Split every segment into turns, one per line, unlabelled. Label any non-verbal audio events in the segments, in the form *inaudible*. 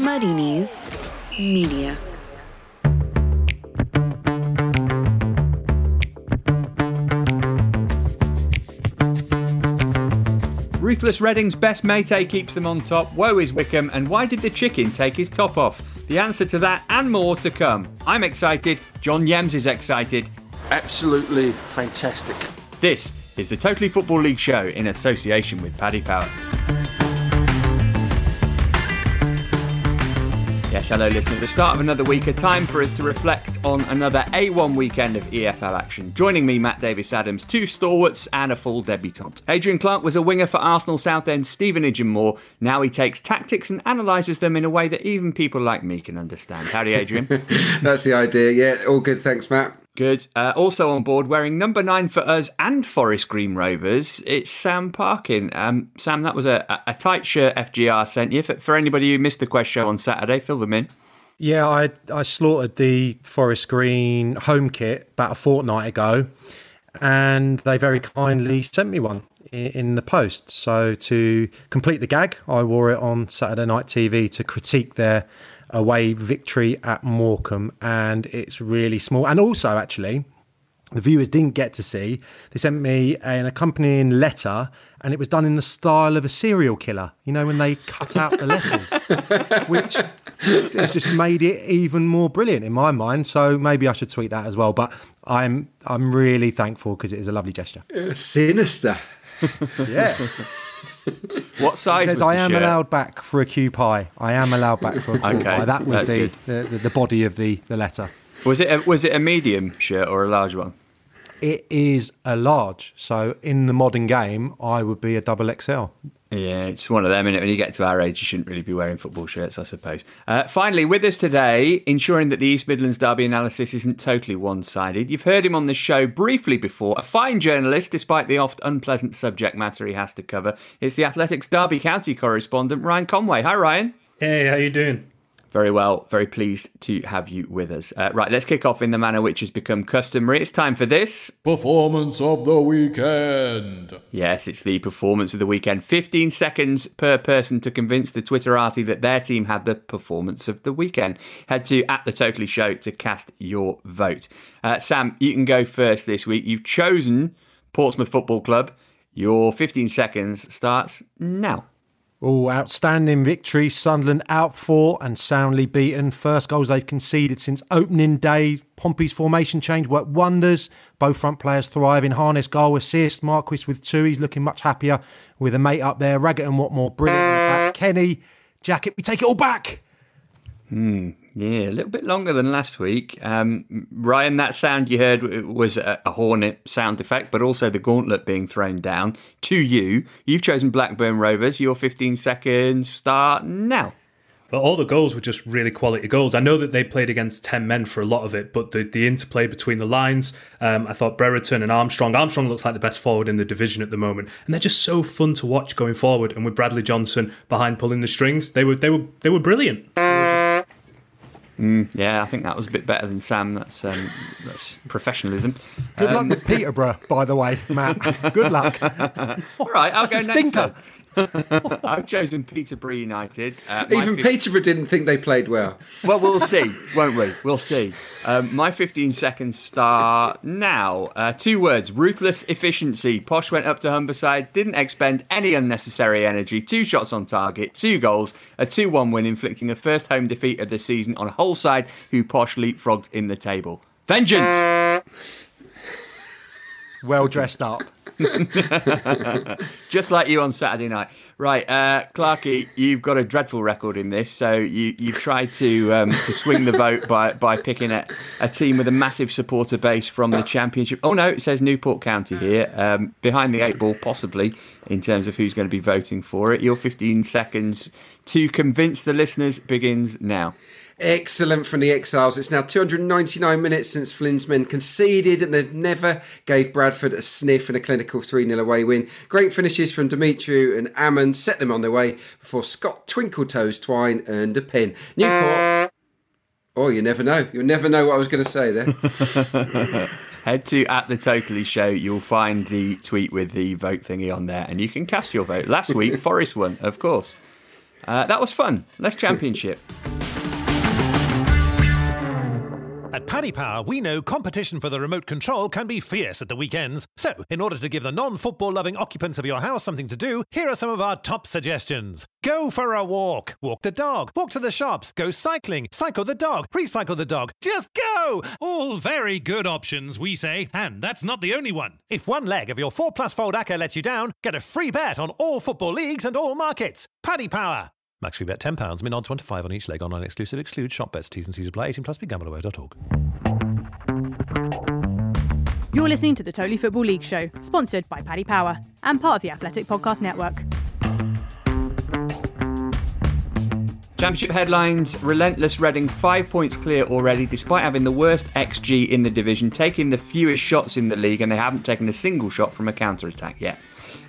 Muddy Knees Media.
Ruthless Reading's best mate keeps them on top. Woe is Wycombe, and why did the chicken take his top off? The answer to that and more to come. I'm excited. John Yems is excited.
Absolutely fantastic.
This is the Totally Football League show in association with Paddy Power. Hello, listeners. The start of another week, a time for us to reflect on another A1 weekend of EFL action. Joining me, Matt Davies Adams, two stalwarts and a full debutant. Adrian Clarke was a winger for Arsenal Southend, Stevenage and more. Now he takes tactics and analyses them in a way that even people like me can understand. Howdy, Adrian. *laughs*
That's the idea. Yeah, all good. Thanks, Matt.
Good. Uh, also on board, wearing number nine for us and Forest Green Rovers, it's Sam Parkin. Um, Sam, that was a, a tight shirt FGR sent you. For, for anybody who missed the question on Saturday, fill them in.
Yeah, I I slaughtered the Forest Green home kit about a fortnight ago, and they very kindly sent me one in, in the post. So to complete the gag, I wore it on Saturday night TV to critique their away victory at Morecambe, and it's really small. And also, actually, the viewers didn't get to see. They sent me an accompanying letter, and it was done in the style of a serial killer. You know, when they cut out the letters, *laughs* which has just made it even more brilliant in my mind. So maybe I should tweet that as well. But I'm I'm really thankful because it is a lovely gesture.
Uh, sinister. *laughs*
Yeah. *laughs* *laughs*
What size
It says I am
shirt?
allowed back for a Q pie. I am allowed back for a *laughs* Q
Okay,
pie. That was the, the the body of the the letter.
Was it a, was it a medium shirt or a large one?
It is a large. So in the modern game, I would be a double XL.
Yeah, it's one of them, is When you get to our age, you shouldn't really be wearing football shirts, I suppose. Uh, finally, with us today, ensuring that the East Midlands Derby analysis isn't totally one sided, you've heard him on the show briefly before. A fine journalist, despite the oft unpleasant subject matter he has to cover. It's the Athletics Derby County correspondent, Ryan Conway. Hi, Ryan.
Hey, how you doing?
Very well. Very pleased to have you with us. Uh, right, let's kick off in the manner which has become customary. It's time for this.
Performance of the weekend.
Yes, it's the performance of the weekend. 15 seconds per person to convince the Twitterati that their team had the performance of the weekend. Head to at the Totally Show to cast your vote. Uh, Sam, you can go first this week. You've chosen Portsmouth Football Club. Your 15 seconds starts now.
Oh, outstanding victory. Sunderland out for and soundly beaten. First goals they've conceded since opening day. Pompey's formation change worked wonders. Both front players thriving. Harness goal assist. Marquis with two. He's looking much happier with a mate up there. Raggett and Whatmough brilliant. Kenny, Jackett, we take it all back. Hmm.
Yeah, a little bit longer than last week. Um, Ryan, that sound you heard was a, a hornet sound effect, but also the gauntlet being thrown down to you. You've chosen Blackburn Rovers. Your 15 seconds start now.
Well, all the goals were just really quality goals. I know that they played against 10 men for a lot of it, but the, the interplay between the lines, um, I thought Brereton and Armstrong. Armstrong looks like the best forward in the division at the moment, and they're just so fun to watch going forward. And with Bradley Johnson behind pulling the strings, they were they were they were brilliant.
Yeah, I think that was a bit better than Sam. That's um, that's *laughs* professionalism.
Good luck with Peterborough, by the way, Matt. *laughs* Good luck.
All right, I'll
That's
go next.
stinker.
then. *laughs* I've chosen Peterborough United. Uh,
Even Peterborough didn't think they played well.
Well, we'll *laughs* see, won't we? We'll see. Um, my 15 seconds start now. Uh, two words ruthless efficiency. Posh went up to Humberside, didn't expend any unnecessary energy. Two shots on target, two goals, a 2 1 win, inflicting a first home defeat of the season on a Hull side who Posh leapfrogged in the table. Vengeance!
Well dressed up. *laughs*
Just like you on Saturday night. Right, uh, Clarky, you've got a dreadful record in this. So you, you've tried to um, to swing the vote by, by picking a, a team with a massive supporter base from the Championship. Oh, no, it says Newport County here. Um, behind the eight ball, possibly, in terms of who's going to be voting for it. Your 15 seconds to convince the listeners begins now.
Excellent from the Exiles. It's now 299 minutes since Flynn's men conceded and they never gave Bradford a sniff in a clinical 3 0 away win. Great finishes from Demetriou and Amond set them on their way before Scott Twinkletoes Twine earned a pin. Newport. Oh, you never know. You'll never know what I was going to say there. *laughs*
Head to at the Totally Show. You'll find the tweet with the vote thingy on there, and you can cast your vote. Last week, *laughs* Forest won, of course. Uh, that was fun. Let's championship.
At Paddy Power, we know competition for the remote control can be fierce at the weekends. So, in order to give the non football loving occupants of your house something to do, here are some of our top suggestions. Go for a walk. Walk the dog. Walk to the shops. Go cycling. Cycle the dog. Recycle the dog. Just go! All very good options, we say. And that's not the only one. If one leg of your 4 plus fold acca lets you down, get a free bet on all football leagues and all markets. Paddy Power. Max free bet £10, min odds 1 to 5 on each leg, online exclusive, exclude shop bets, T's and C's apply, 18 plus, begambleaware.org.
You're listening to the Totally Football League Show, sponsored by Paddy Power and part of the Athletic Podcast Network.
Championship headlines Relentless Reading, five points clear already, despite having the worst XG in the division, taking the fewest shots in the league, and they haven't taken a single shot from a counter attack yet.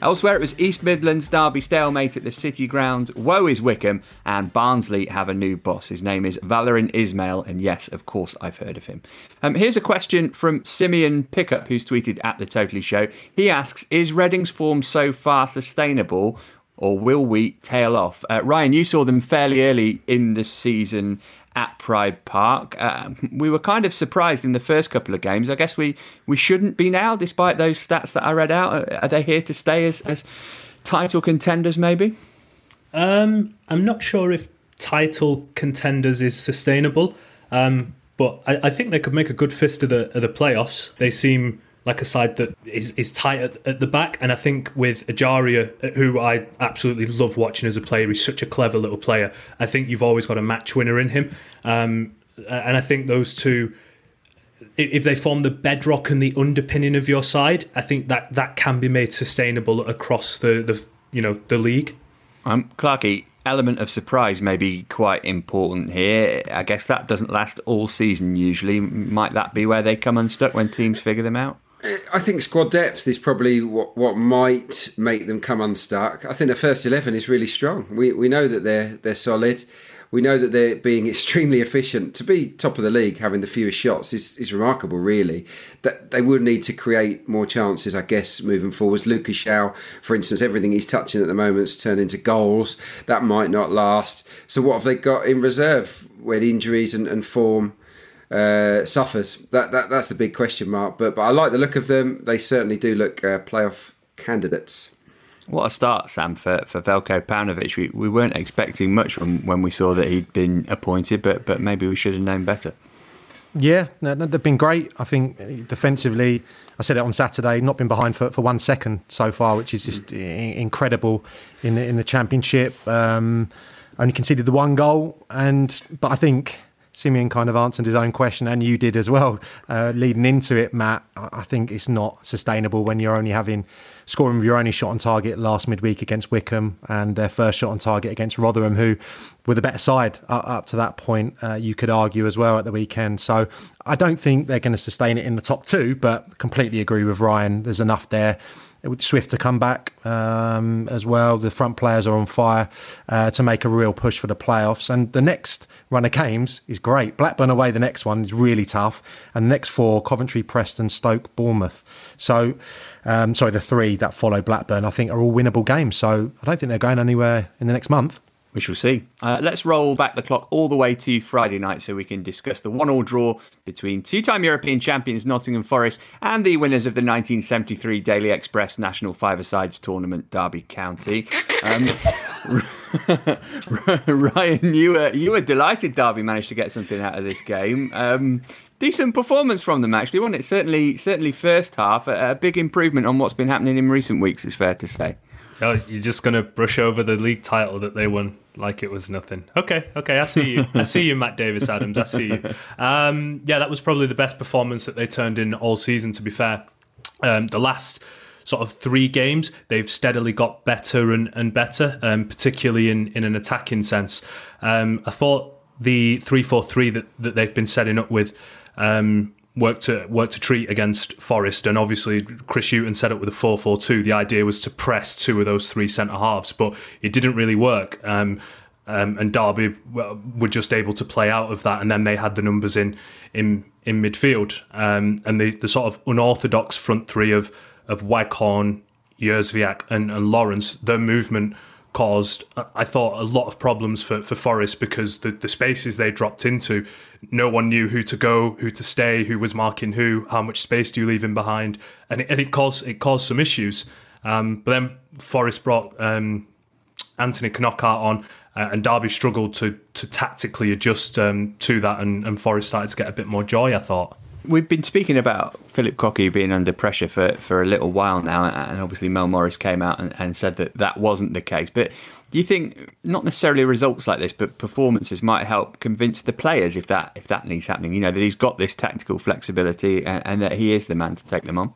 Elsewhere, it was East Midlands Derby stalemate at the City Ground. Woe is Wycombe, and Barnsley have a new boss. His name is Valérien Ismaël, and yes, of course, I've heard of him. Um, here's a question from Simeon Pickup, who's tweeted at the Totally Show. He asks, "Is Reading's form so far sustainable?" Or will we tail off? Uh, Ryan, you saw them fairly early in the season at Pride Park. Uh, we were kind of surprised in the first couple of games. I guess we, we shouldn't be now, despite those stats that I read out. Are they here to stay as, as title contenders, maybe?
Um, I'm not sure if title contenders is sustainable, um, but I, I, think they could make a good fist of the, of the playoffs. They seem like a side that is, is tight at, at the back. And I think with Ejaria, uh, who I absolutely love watching as a player, he's such a clever little player. I think you've always got a match winner in him. Um, and I think those two, if they form the bedrock and the underpinning of your side, I think that that can be made sustainable across the, the you know the league.
Um, Clarky, element of surprise may be quite important here. I guess that doesn't last all season usually. Might that be where they come unstuck when teams figure them out?
I think squad depth is probably what, what might make them come unstuck. I think the first eleven is really strong. We we know that they're they're solid. We know that they're being *laughs* extremely efficient. To be top of the league, having the fewest shots is, is remarkable, really. That they would need to create more chances, I guess, moving forwards. Lucas João, for instance, everything he's touching at the moment has turned into goals. That might not last. So what have they got in reserve when injuries and, and form uh, suffers. That, that that's the big question mark. But but I like the look of them. They certainly do look uh, playoff candidates.
What a start, Sam, for, for Veljko Paunovic. We, we weren't expecting much from when we saw that he'd been appointed, but but maybe we should have known better.
Yeah, no, they've been great. I think defensively, I said it on Saturday, not been behind for, for one second so far, which is just mm. incredible in the, in the championship. Um, only conceded the one goal, and but I think Simeon kind of answered his own question, and you did as well, uh, leading into it, Matt. I think it's not sustainable when you're only having scoring with your only shot on target last midweek against Wycombe and their first shot on target against Rotherham, who were the better side up, to that point. Uh, you could argue as well at the weekend. So I don't think they're going to sustain it in the top two, but completely agree with Ryan. There's enough there Swift to come back um, as well. The front players are on fire uh, to make a real push for the playoffs. And the next run of games is great. Blackburn away, the next one is really tough. And the next four Coventry, Preston, Stoke, Bournemouth. So, um, sorry, the three that follow Blackburn, I think, are all winnable games. So I don't think they're going anywhere in the next month.
We shall see. Uh, let's roll back the clock all the way to Friday night so we can discuss the one all draw between two time European champions Nottingham Forest and the winners of the 1973 Daily Express National Five Sides Tournament, Derby County. Um, *laughs* Ryan, you were, you were delighted Derby managed to get something out of this game. Um, decent performance from them, actually, wasn't it? Certainly, certainly first half. A, a big improvement on what's been happening in recent weeks, it's fair to say.
Oh, you're just going to brush over the league title that they won like it was nothing. Okay, okay, I see you. I see you, Matt Davies Adams. I see you. Um, yeah, that was probably the best performance that they turned in all season. To be fair, um, the last sort of three games, they've steadily got better and, and better, um, particularly in, in an attacking sense. Um, I thought the three four three that that they've been setting up with. Um, worked to worked to treat against Forest, and obviously Chris Hughton set up with a four four two. The idea was to press two of those three centre halves, but it didn't really work. Um, um, and Derby were just able to play out of that, and then they had the numbers in in in midfield, um, and the, the sort of unorthodox front three of of Waghorn, Jozwiak, and, and Lawrence. Their movement caused, I thought, a lot of problems for, for Forest because the, the spaces they dropped into, no one knew who to go, who to stay, who was marking who, how much space do you leave in behind, and it, and it caused it caused some issues. Um, but then Forest brought um, Anthony Knockaert on, uh, and Derby struggled to to tactically adjust um, to that, and, and Forest started to get a bit more joy. I thought.
We've been speaking about Philip Cocu being under pressure for, for a little while now, and obviously Mel Morris came out and, and said that that wasn't the case. But do you think not necessarily results like this, but performances might help convince the players if that if that needs happening? You know that he's got this tactical flexibility and, and that he is the man to take them on.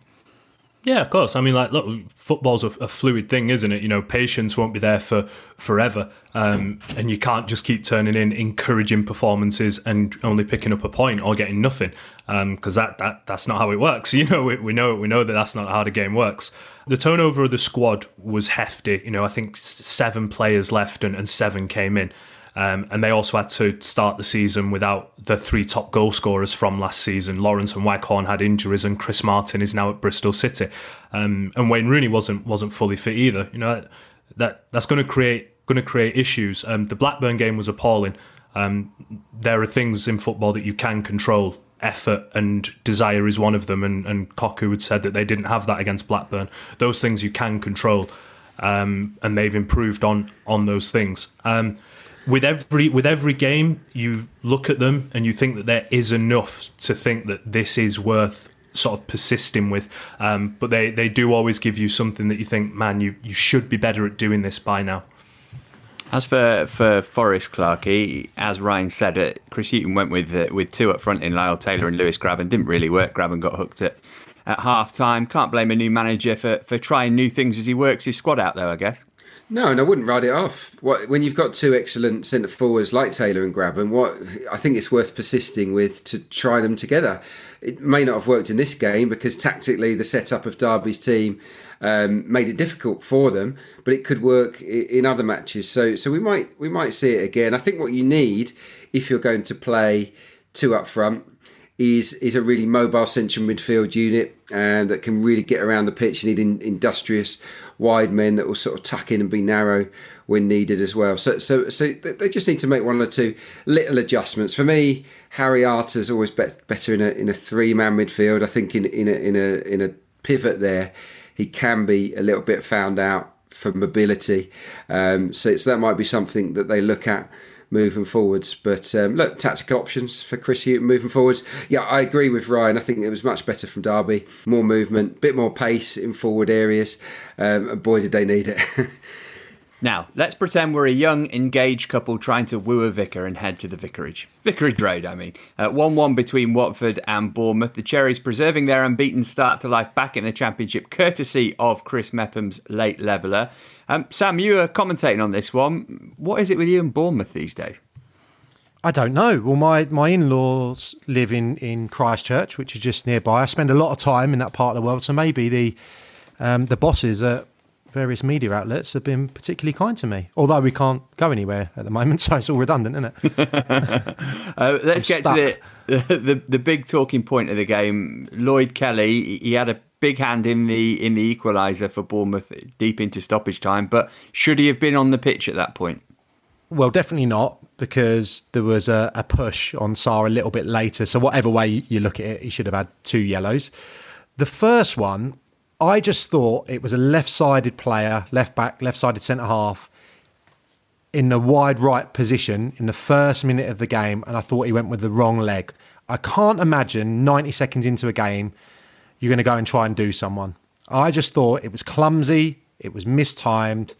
Yeah, of course. I mean, like, look, football's a, a, fluid thing, isn't it? You know, patience won't be there for forever, um, and you can't just keep turning in encouraging performances and only picking up a point or getting nothing, because um, that, that that's not how it works. *laughs* You know, we, we know we know that that's not how the game works. The turnover of the squad was hefty. You know, I think seven players left and, and seven came in. Um, and they also had to start the season without the three top goal scorers from last season. Lawrence and Waghorn had injuries, and Chris Martin is now at Bristol City. Um, and Wayne Rooney wasn't wasn't fully fit either. You know that that's going to create going to create issues. Um, the Blackburn game was appalling. Um, there are things in football that you can control. Effort and desire is one of them, and, and Cocu had said that they didn't have that against Blackburn. Those things you can control, um, and they've improved on on those things. With every with every game, you look at them and you think that there is enough to think that this is worth sort of persisting with. Um, but they, they do always give you something that you think, man, you, you should be better at doing this by now.
As for for Forest Clarkey, as Ryan said, it Chris Hughton went with uh, with two up front in Lyle Taylor and Lewis Grabban. Didn't really work. Grabban got hooked at, at half time. Can't blame a new manager for, for trying new things as he works his squad out, though. I guess.
No, and I wouldn't write it off. What, when you've got two excellent centre forwards like Taylor and Grabban, what I think it's worth persisting with to try them together. It may not have worked in this game because tactically the setup of Derby's team um, made it difficult for them, but it could work in other matches. So, so we might we might see it again. I think what you need if you're going to play two up front is is a really mobile central midfield unit and that can really get around the pitch. You need in, industrious wide men that will sort of tuck in and be narrow when needed as well. So, so, so they just need to make one or two little adjustments. For me, Harry Arter's always be- better in a in a three man midfield. I think in in a in a in a pivot there, he can be a little bit found out for mobility. Um, so, so that might be something that they look at moving forwards. But um, look, tactical options for Chris Hughton moving forwards. Yeah, I agree with Ryan. I think it was much better from Derby. More movement, bit more pace in forward areas. Um, and boy, did they need it. *laughs*
Now, let's pretend we're a young, engaged couple trying to woo a vicar and head to the vicarage. Vicarage Road, I mean. 1 uh, 1 between Watford and Bournemouth. The Cherries preserving their unbeaten start to life back in the Championship, courtesy of Chris Mepham's late leveller. Um, Sam, you were commentating on this one. What is it with you and Bournemouth these days?
I don't know. Well, my, my in laws live in, in Christchurch, which is just nearby. I spend a lot of time in that part of the world, so maybe the um, the bosses at various media outlets have been particularly kind to me. Although we can't go anywhere at the moment, *laughs* so it's all redundant, isn't it? *laughs*
uh, let's I'm get stuck. to the, *laughs* the the big talking point of the game. Lloyd Kelly, he had a big hand in the in the equaliser for Bournemouth deep into stoppage time, but should he have been on the pitch at that point?
Well, definitely not, because there was a, a push on Sarr a little bit later. So whatever way you look at it, he should have had two yellows. The first one, I just thought it was a left-sided player, left back, left-sided centre half, in the wide right position in the first minute of the game, and I thought he went with the wrong leg. I can't imagine 90 seconds into a game you're going to go and try and do someone. I just thought it was clumsy, it was mistimed,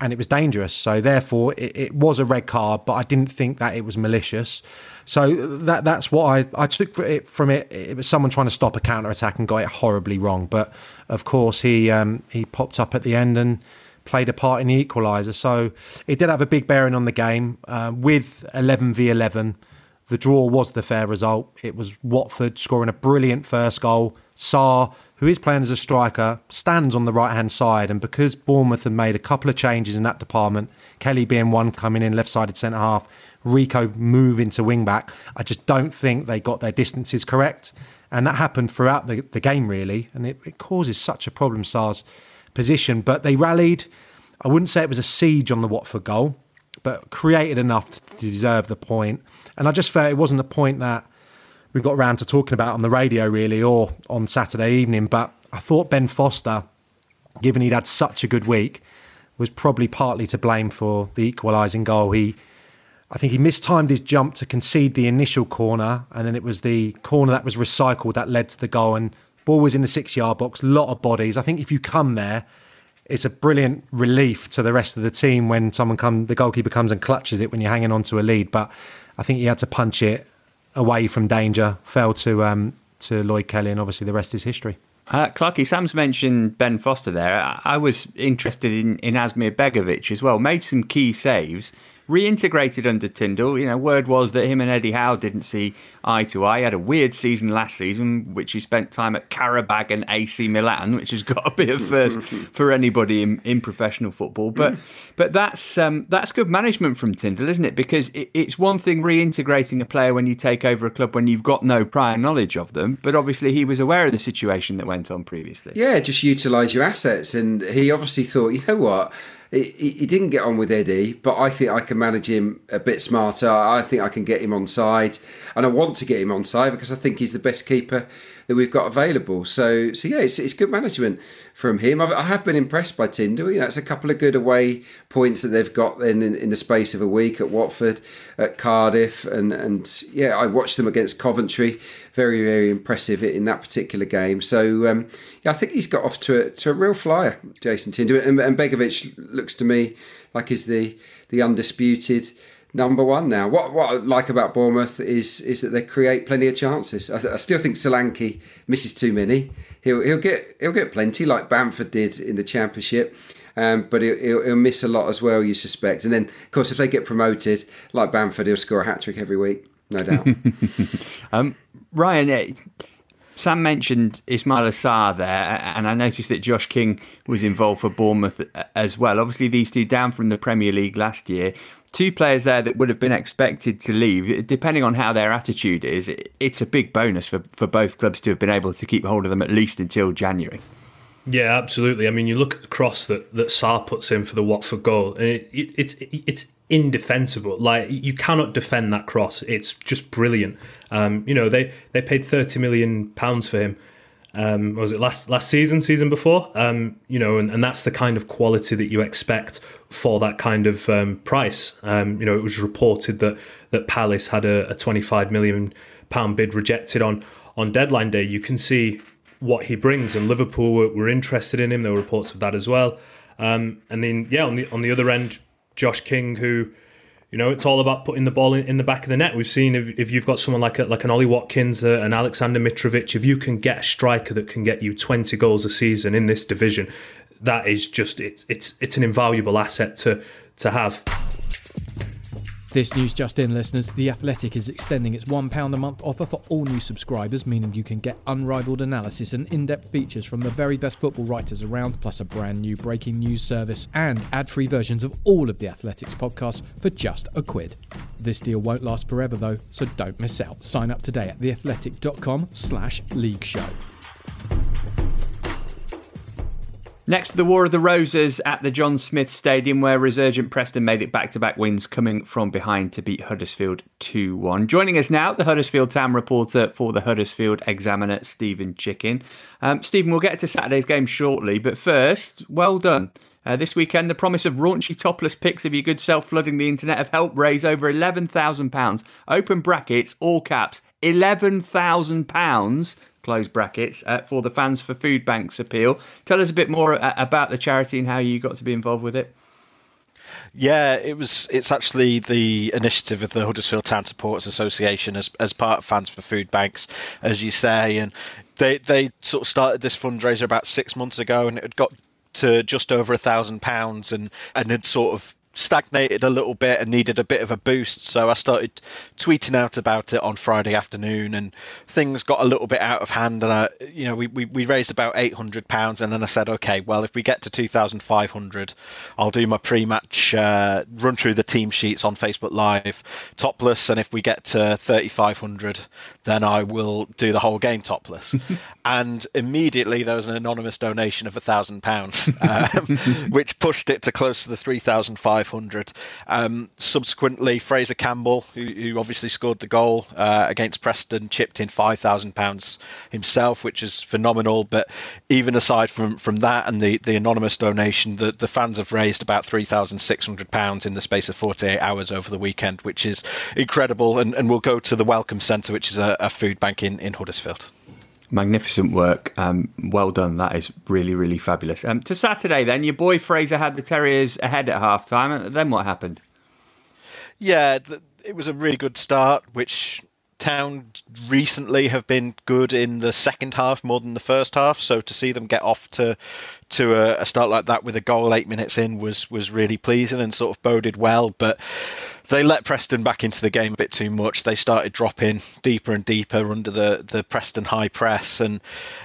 and it was dangerous. So therefore, it, it, was a red card, but I didn't think that it was malicious. So that that's what I, I took it from it. It was someone trying to stop a counter attack and got it horribly wrong. But of course, he um, he popped up at the end and played a part in the equaliser. So it did have a big bearing on the game. Uh, with 11 v 11, the draw was the fair result. It was Watford scoring a brilliant first goal. Sarr who is playing as a striker, stands on the right hand side. And because Bournemouth had made a couple of changes in that department, Kelly being one coming in left sided centre half, Rico moving to wing back, I just don't think they got their distances correct. And that happened throughout the, the game, really. And it, it causes such a problem, Sarr's position. But they rallied. I wouldn't say it was a siege on the Watford goal, but created enough to deserve the point. And I just felt it wasn't a point that we got around to talking about on the radio, really, or on Saturday evening. But I thought Ben Foster, given he'd had such a good week, was probably partly to blame for the equalising goal. He, I think he mistimed his jump to concede the initial corner, and then it was the corner that was recycled that led to the goal. And ball was in the six yard box, lot of bodies. I think if you come there, it's a brilliant relief to the rest of the team when someone come the goalkeeper comes and clutches it when you're hanging on to a lead. But I think he had to punch it away from danger, fell to um, to Lloyd Kelly, and obviously the rest is history.
Uh, Clarky, Sam's mentioned Ben Foster there. I, I was interested in, in Asmir Begovic as well. Made some key saves reintegrated under Tindall. You know, word was that him and Eddie Howe didn't see eye to eye. He had a weird season last season, which he spent time at Qarabag and AC Milan, which has got to be a first *laughs* for anybody in, in professional football. But but that's um, that's good management from Tindall, isn't it? Because it, it's one thing reintegrating a player when you take over a club when you've got no prior knowledge of them, but obviously he was aware of the situation that went on previously.
Yeah, just utilise your assets, and he obviously thought, you know what he, he didn't get on with Eddie, but I think I can manage him a bit smarter. I think I can get him on side, and I want to get him on side because I think he's the best keeper that we've got available. So, so yeah, it's, it's good management from him. I've, I have been impressed by Tindall. You know, it's a couple of good away points that they've got then in, in the space of a week at Watford, at Cardiff, and and yeah, I watched them against Coventry. Very very impressive in that particular game. So um, yeah, I think he's got off to a, to a real flyer, Jason Tindall, and, and Begovic looks to me like he's the the undisputed number one now. What what I like about Bournemouth is is that they create plenty of chances. I, I still think Solanke misses too many. He'll he'll get he'll get plenty like Bamford did in the Championship. Um, but he'll, he'll, he'll, miss a lot as well, you suspect. And then, of course, if they get promoted, like Bamford, he'll score a hat trick every week, no doubt. *laughs*
um, Ryan, eh, Sam mentioned Ismaila Sarr there, and I noticed that Josh King was involved for Bournemouth as well. Obviously, these two down from the Premier League last year two players there that would have been expected to leave, depending on how their attitude is, it's a big bonus for, for both clubs to have been able to keep hold of them at least until January.
Yeah, absolutely. I mean, you look at the cross that, that Sarr puts in for the Watford goal, and it, it, it's it's indefensible. Like you cannot defend that cross. It's just brilliant. Um, you know, they they paid thirty million pounds for him um, was it last last season, season before? Um, you know, and, and that's the kind of quality that you expect for that kind of um, price. Um, you know, it was reported that that Palace had a, a 25 million pound bid rejected on on deadline day. You can see what he brings, and Liverpool were, were interested in him. There were reports of that as well. Um, and then, yeah, on the on the other end, Josh King, who you know, it's all about putting the ball in, in the back of the net. We've seen if, if you've got someone like a, like an Ollie Watkins, uh, an Alexander Mitrovic, if you can get a striker that can get you 20 goals a season in this division, that is just it's it's it's an invaluable asset to to have.
This news just in, listeners. The Athletic is extending its £1 a month offer for all new subscribers, meaning you can get unrivaled analysis and in depth features from the very best football writers around, plus a brand new breaking news service and ad free versions of all of the Athletics podcasts for just a quid. This deal won't last forever though, so don't miss out. Sign up today at theathletic.com slash league show.
Next, to the War of the Roses at the John Smith Stadium, where resurgent Preston made it back to back wins coming from behind to beat Huddersfield 2 1. Joining us now, the Huddersfield Town reporter for the Huddersfield Examiner, Steven Chicken. Um, Steven, we'll get to Saturday's game shortly, but first, well done. Uh, this weekend, the promise of raunchy topless pics of your good self flooding the internet have helped raise over £11,000. Open brackets, all caps, £11,000 close brackets uh, for the Fans for Food Banks appeal. Tell us a bit more uh, about the charity and how you got to be involved with it.
Yeah, it was. It's actually the initiative of the Huddersfield Town Supporters Association as as part of Fans for Food Banks, as you say, and they they sort of started this fundraiser about six months ago, and it had got to just over a thousand pounds, and and had sort of stagnated a little bit and needed a bit of a boost. So I started tweeting out about it on Friday afternoon, and things got a little bit out of hand. And I, you know, we, we, we raised about eight hundred pounds, and then I said, okay, well, if we get to two thousand five hundred, I'll do my pre-match uh, run through the team sheets on Facebook Live topless, and if we get to thirty five hundred, then I will do the whole game topless. *laughs* and immediately there was an anonymous donation of a thousand pounds, um, *laughs* which pushed it to close to the three thousand five hundred. Um, subsequently, Fraizer Campbell, who, who, obviously scored the goal uh, against Preston, chipped in five thousand pounds himself, which is phenomenal. But even aside from from that and the the anonymous donation, the the fans have raised about three thousand six hundred pounds in the space of forty eight hours over the weekend, which is incredible. And and we'll go to the Welcome Centre, which is a, a food bank in in Huddersfield
magnificent work. Um, well done. That is really, really fabulous. Um, to Saturday, then, your boy Fraizer had the Terriers ahead at half time. Then what happened?
Yeah, it was a really good start, which Town recently have been good in the second half more than the first half. So to see them get off to to a, a start like that with a goal eight minutes in was was really pleasing and sort of boded well. But they let Preston back into the game a bit too much. They started dropping deeper and deeper under the, the Preston high press, and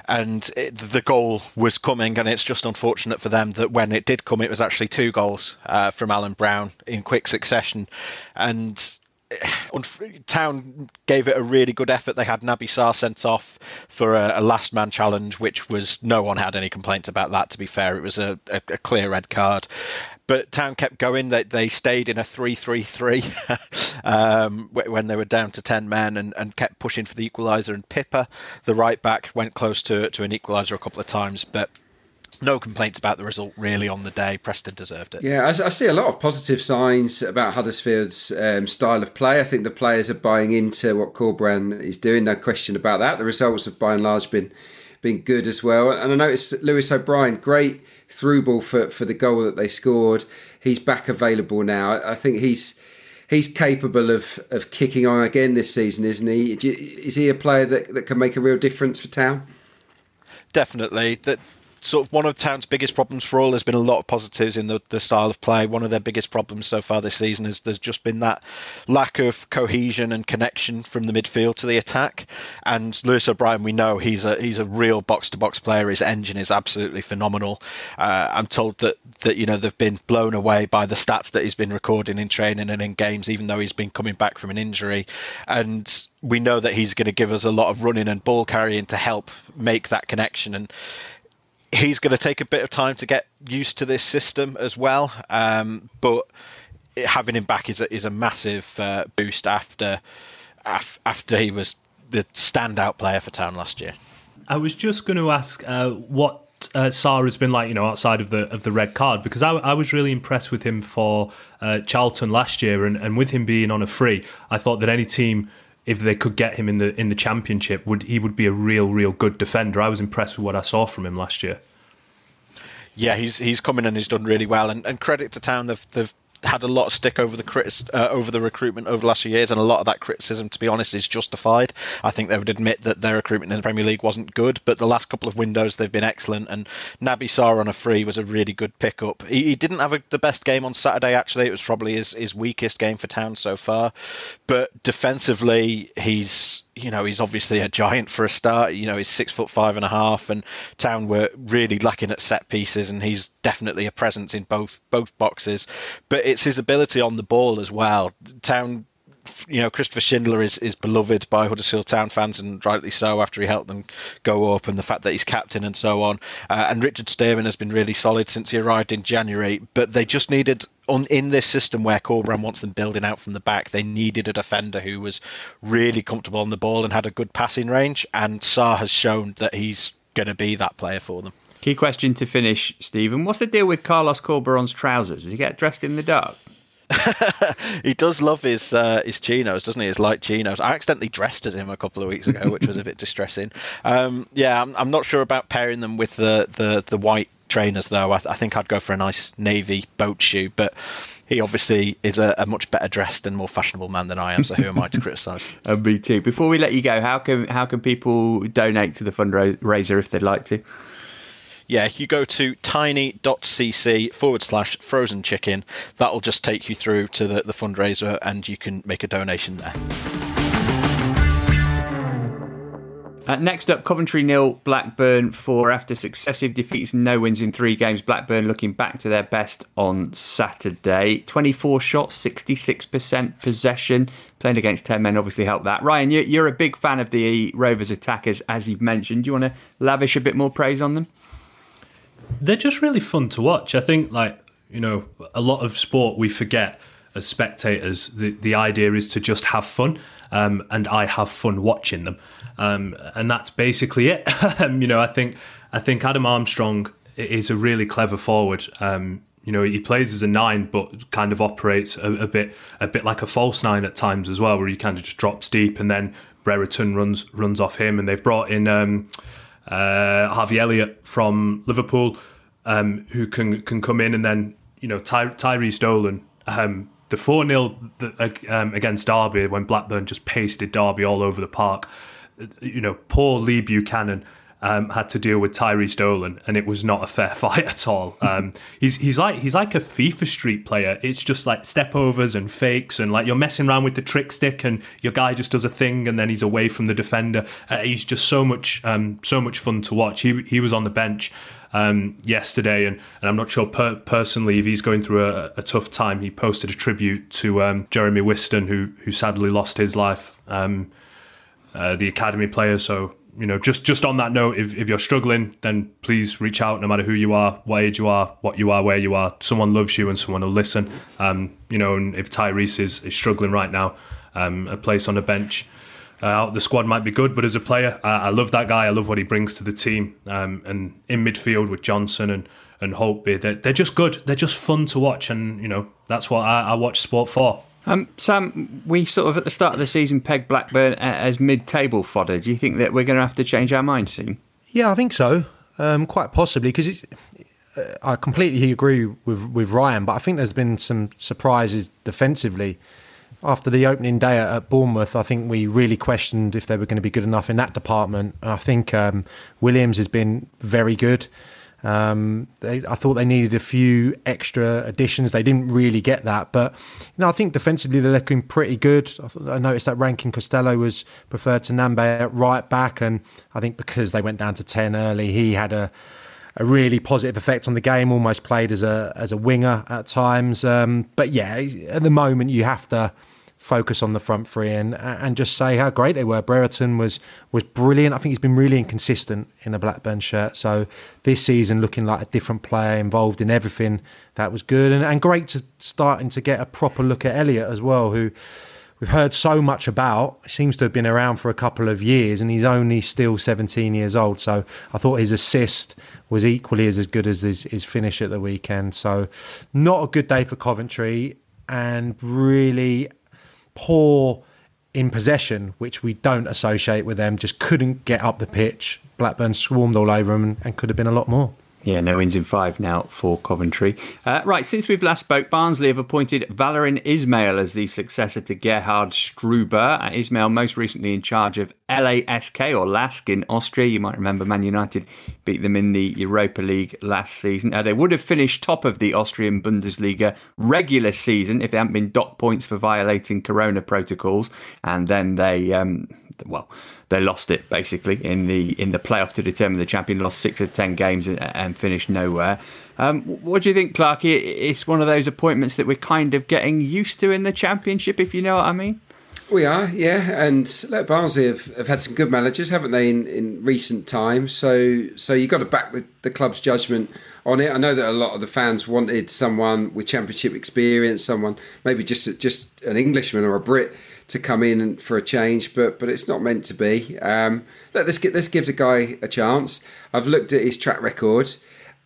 and it, the goal was coming. And it's just unfortunate for them that when it did come, it was actually two goals uh, from Alan Browne in quick succession, and Town gave it a really good effort. They had Naby Sarr sent off for a, a, last man challenge, which was no one had any complaints about that. To be fair, it was a, a, a clear red card. But Town kept going. They they stayed in a three-three-three *laughs* um, when they were down to ten men and, and kept pushing for the equaliser. And Pipa, the right back, went close to to an equaliser a couple of times, but no complaints about the result really on the day. Preston deserved it.
Yeah, I, I see a lot of positive signs about Huddersfield's um, style of play. I think the players are buying into what Corberán is doing. No question about that. The results have by and large been been good as well. And I noticed Lewis O'Brien, great through ball for for the goal that they scored. He's back available now. I think he's he's capable of of kicking on again this season, isn't he? Is he a player that, that can make a real difference for Town?
Definitely. That sort of one of Town's biggest problems for all. There's been a lot of positives in the, the style of play. One of their biggest problems so far this season is there's just been that lack of cohesion and connection from the midfield to the attack. And Lewis O'Brien, we know he's a he's a real box to box player. His engine is absolutely phenomenal. Uh, I'm told that that you know they've been blown away by the stats that he's been recording in training and in games, even though he's been coming back from an injury. And we know that he's going to give us a lot of running and ball carrying to help make that connection. And he's going to take a bit of time to get used to this system as well. Um, but having him back is a, is a massive uh, boost after af- after he was the standout player for Town last year.
I was just going to ask uh, what uh, Sarr has been like, you know, outside of the of the red card, because I, I was really impressed with him for uh, Charlton last year, and, and with him being on a free, I thought that any team if they could get him in the in the championship, would he would be a real real good defender. I was impressed with what I saw from him last year.
Yeah, he's he's come in and he's done really well, and, and credit to Town. They've they've had a lot of stick over the criti- uh, over the recruitment over the last few years, and a lot of that criticism, to be honest, is justified. I think they would admit that their recruitment in the Premier League wasn't good, but the last couple of windows they've been excellent. And Naby Sarr on a free was a really good pickup. He, he didn't have a, the best game on Saturday. Actually, it was probably his, his weakest game for Town so far. But defensively, he's you know, he's obviously a giant for a start. You know, he's six foot five and a half, and Town were really lacking at set pieces, and he's definitely a presence in both both boxes. But it's his ability on the ball as well. Town you know, Christopher Schindler is, is beloved by Huddersfield Town fans, and rightly so after he helped them go up, and the fact that he's captain and so on. Uh, and Richard Stearman has been really solid since he arrived in January, but they just needed on in this system where Corberán wants them building out from the back, they needed a defender who was really comfortable on the ball and had a good passing range. And Sarr has shown that he's going to be that player for them.
Key question to finish, Steven. What's the deal with Carlos Corberán's trousers? Does he get dressed in the dark? *laughs*
he does love his uh, his chinos, doesn't he? His light chinos. I accidentally dressed as him a couple of weeks ago, which was a bit *laughs* distressing. Um, yeah, I'm, I'm, not sure about pairing them with the the, the white trainers though. I, th- I, think I'd go for a nice navy boat shoe, but he obviously is a, a, much better dressed and more fashionable man than I am. So who am I to criticise?
and me too. Before we let you go, how can how can people donate to the fundraiser if they'd like to?
Yeah, if you go to tiny.cc forward slash frozen chicken, that'll just take you through to the, the fundraiser and you can make a donation there.
Uh, next up, Coventry nil, Blackburn four. After successive defeats and no wins in three games, Blackburn looking back to their best on Saturday. 24 shots, 66% possession. Playing against 10 men obviously helped that. Ryan, you're, you're a big fan of the Rovers attackers, as you've mentioned. Do you want to lavish a bit more praise on them?
They're just really fun to watch. I think, like, you know, a lot of sport we forget as spectators. The, the idea is to just have fun. Um, and I have fun watching them. Um, and that's basically it. *laughs* Um, you know, I think I think Adam Armstrong is a really clever forward. Um, you know, he plays as a nine, but kind of operates a, a, bit a bit like a false nine at times as well, where he kind of just drops deep, and then Brereton runs runs off him. And they've brought in um, uh, Harvey Elliott from Liverpool, um, who can can come in, and then you know Ty, Tyrhys Dolan. Um, the 4 0 um, against Derby when Blackburn just pasted Derby all over the park you know, poor Lee Buchanan um, had to deal with Tyrhys Dolan, and it was not a fair *laughs* fight at all. Um, he's he's like he's like a FIFA Street player. It's just like step overs and fakes, and like you're messing around with the trick stick, and your guy just does a thing, and then he's away from the defender. Uh, he's just so much um, so much fun to watch. He he was on the bench. Um, yesterday, and, and I'm not sure per- personally if he's going through a, a, tough time. He posted a tribute to um, Jeremy Wisten, who who sadly lost his life um, uh, the academy player. So you know, just just on that note, if, if you're struggling, then please reach out. No matter who you are, what age you are, what you are, where you are, someone loves you and someone will listen. Um, you know, and if Tyrhys is, is struggling right now, um, a place on the bench. Uh, out the squad might be good, but as a player, I, I love that guy. I love what he brings to the team. Um, and in midfield with Johnson and and Holtby, they're, they're just good. They're just fun to watch, and you know that's what I, I watch sport for.
Um, Sam, we sort of at the start of the season pegged Blackburn as mid-table fodder. Do you think that we're going to have to change our mind soon?
Yeah, I think so. Um, quite possibly because. Uh, I completely agree with with Ryan, but I think there's been some surprises defensively. After the opening day at Bournemouth, I think we really questioned if they were going to be good enough in that department. And I think um, Williams has been very good. Um, they, I thought they needed a few extra additions. They didn't really get that, but you know, I think defensively they're looking pretty good. I, I noticed that Rankin Costello was preferred to Nyambe at right back, and I think because they went down to ten early, he had a a really positive effect on the game. Almost played as a as a winger at times, um, but yeah, at the moment you have to focus on the front three and and just say how great they were. Brereton was was brilliant. I think he's been really inconsistent in a Blackburn shirt. So this season looking like a different player, involved in everything that was good and, and great to starting to get a proper look at Elliott as well, who we've heard so much about. Seems to have been around for a couple of years and he's only still 17 years old. So I thought his assist was equally as, as good as his, his finish at the weekend. So not a good day for Coventry and really poor in possession, which we don't associate with them, just couldn't get up the pitch. Blackburn swarmed all over them and, could have been a lot more.
Yeah, no wins in five now for Coventry. Uh, right, since we've last spoke, Barnsley have appointed Valérien Ismaël as the successor to Gerhard Struber. Uh, Ismaël most recently in charge of LASK or LASK in Austria. You might remember Man United beat them in the Europa League last season. Uh, they would have finished top of the Austrian Bundesliga regular season if they hadn't been docked points for violating Corona protocols, and then they um, well, they lost it basically in the in the playoff to determine the champion. Lost six of ten games and, and finished nowhere. Um, what do you think, Clark? It's one of those appointments that we're kind of getting used to in the championship, if you know what I mean.
We are, yeah, and look, Barnsley have, have had some good managers, haven't they, in, in recent times? So, so you got to back the, the club's judgment on it. I know that a lot of the fans wanted someone with championship experience, someone maybe just just an Englishman or a Brit to come in and for a change, but but it's not meant to be. Um, let's get let's give the guy a chance. I've looked at his track record,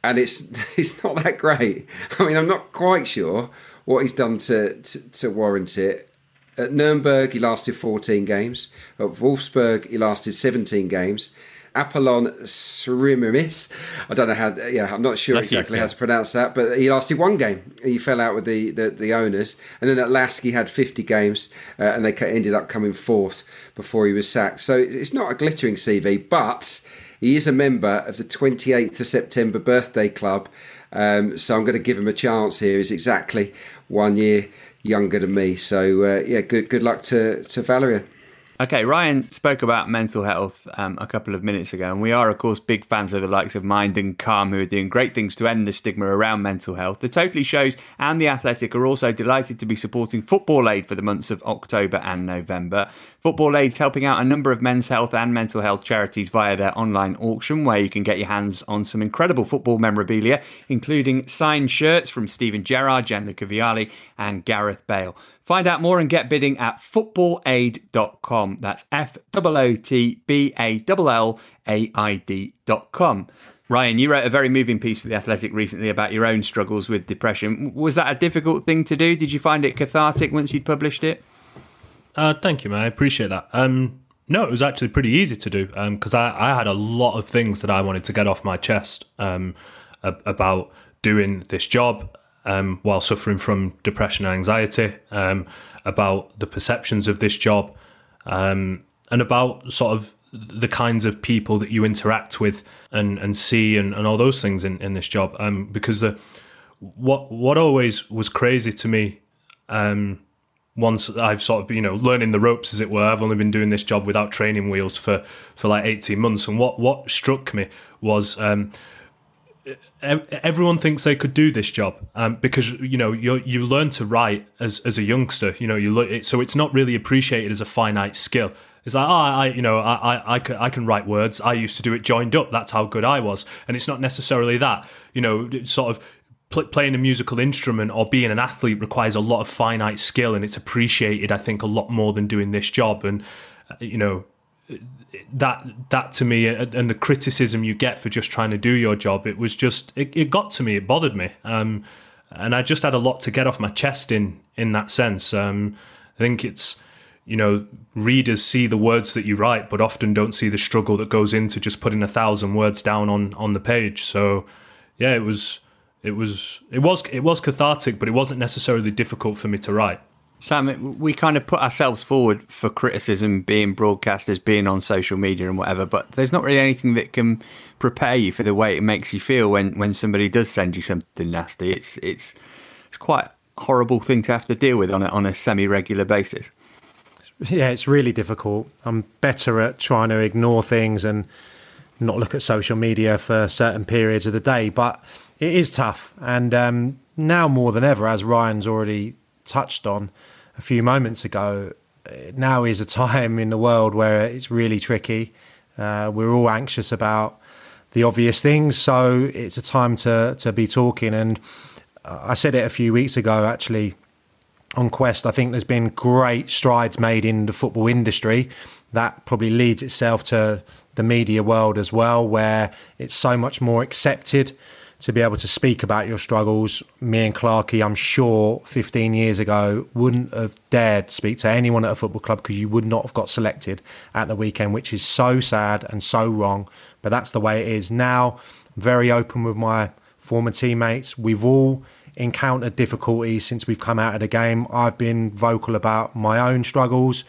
and it's *laughs* it's not that great. I mean, I'm not quite sure what he's done to to, to warrant it. At Nuremberg, he lasted 14 games. At Wolfsburg, he lasted 17 games. Apollon Smyrnis. I don't know how. Yeah, I'm not sure exactly yeah. how to pronounce that, but he lasted one game. He fell out with the the, the owners, and then at LASK he had 50 games, uh, and they ended up coming fourth before he was sacked. So it's not a glittering CV, but He is a member of the 28th of September birthday club, um, so I'm going to give him a chance here. He's exactly one year younger than me. So uh, yeah, good good luck to to Valérien.
Okay, Ryan spoke about mental health um, a couple of minutes ago, and we are, of course, big fans of the likes of Mind and Calm, who are doing great things to end the stigma around mental health. The Totally Shows and The Athletic are also delighted to be supporting Football Aid for the months of October and November. Football Aid's helping out a number of men's health and mental health charities via their online auction, where you can get your hands on some incredible football memorabilia, including signed shirts from Steven Gerrard, Gianluca Vialli, and Gareth Bale. Find out more and get bidding at footballaid.com. That's F O O T B A L L A I D.com. Ryan, you wrote a very moving piece for The Athletic recently about your own struggles with depression. Was that a difficult thing to do? Did you find it cathartic once you'd published it?
Uh, thank you, man. I appreciate that. Um, no, it was actually pretty easy to do because um, I, I, had a lot of things that I wanted to get off my chest um, about doing this job um, while suffering from depression and anxiety, um, about the perceptions of this job, um, and about sort of the kinds of people that you interact with and, and see and, and all those things in, in this job. Um, because the, what what always was crazy to me um, once I've sort of you know learning the ropes as it were. I've only been doing this job without training wheels for for like eighteen months, and what what struck me was um, everyone thinks they could do this job um, because you know you you learn to write as as a youngster. You know you look so it's not really appreciated as a finite skill. It's like, oh, I, you know, I, I, I, can, I can write words. I used to do it joined up. That's how good I was. And it's not necessarily that. You know, sort of pl- playing a musical instrument or being an athlete requires a lot of finite skill, and it's appreciated, I think, a lot more than doing this job. And uh, you know, that that to me and the criticism you get for just trying to do your job it was just it, it got to me it bothered me. Um, and i just had a lot to get off my chest in in that sense. Um, i think it's you know readers see the words that you write but often don't see the struggle that goes into just putting a thousand words down on on the page. So yeah it was it was it was it was cathartic but it wasn't necessarily difficult for me to write
Sam, we kind of put ourselves forward for criticism, being broadcasters, being on social media and whatever, but there's not really anything that can prepare you for the way it makes you feel when, when somebody does send you something nasty. It's it's it's quite a horrible thing to have to deal with on a, on a semi regular basis.
Yeah, it's really difficult. I'm better at trying to ignore things and not look at social media for certain periods of the day, but it is tough. And um, now more than ever, as Ryan's already touched on a few moments ago, now is a time in the world where it's really tricky. Uh, we're all anxious about the obvious things, so it's a time to to be talking. And I said it a few weeks ago, actually, on Quest. I think there's been great strides made in the football industry. That probably leads itself to the media world as well, where it's so much more accepted to be able to speak about your struggles. Me and Clarky, I'm sure 15 years ago, wouldn't have dared speak to anyone at a football club because you would not have got selected at the weekend, which is so sad and so wrong. But that's the way it is. Now, very open with my former teammates. We've all encountered difficulties since we've come out of the game. I've been vocal about my own struggles.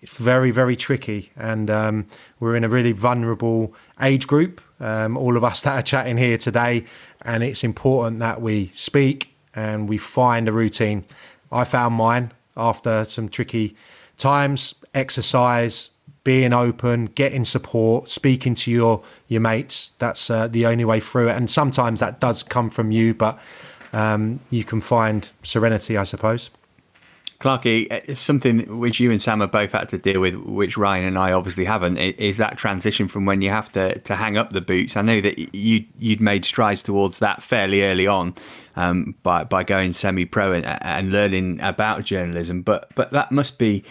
It's very, very tricky, and um, we're in a really vulnerable age group um, all of us that are chatting here today. And it's important that we speak and we find a routine. I found mine after some tricky times, exercise, being open, getting support, speaking to your your mates. That's uh, the only way through it. And sometimes that does come from you, but um, you can find serenity, I suppose.
Clarky, uh, something which you and Sam have both had to deal with, which Ryan and I obviously haven't, is that transition from when you have to, to hang up the boots. I know that you you'd made strides towards that fairly early on um, by by going semi-pro and, and learning about journalism, but but that must be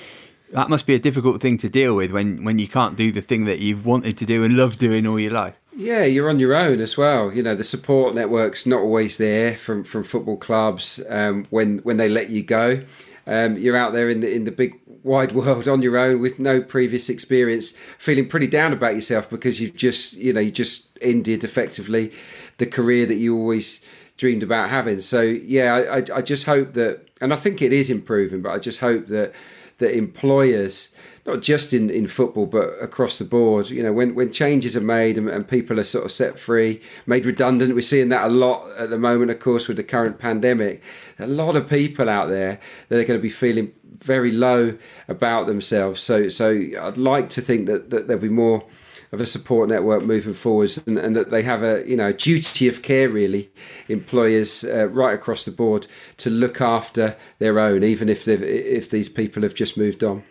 that must be a difficult thing to deal with when when you can't do the thing that you've wanted to do and love doing all your life.
Yeah, you're on your own as well. You know, the support network's not always there from from football clubs um, when when they let you go. Um, you're out there in the in the big wide *laughs* world on your own with no previous experience, feeling pretty down about yourself because you've just you know you just ended effectively the career that you always dreamed about having. So yeah, I, I, I just hope that, and I think it is improving, but I just hope that that employers, not just in, in football, but across the board, you know, when, when changes are made and, and people are sort of set free, made redundant, we're seeing that a lot at the moment, of course, with the current pandemic. A lot of people out there that are going to be feeling very low about themselves. So, so I'd like to think that, that there'll be more of a support network moving forwards, and, and that they have a you know duty of care really, employers uh, right across the board to look after their own, even if they if these people have just moved on.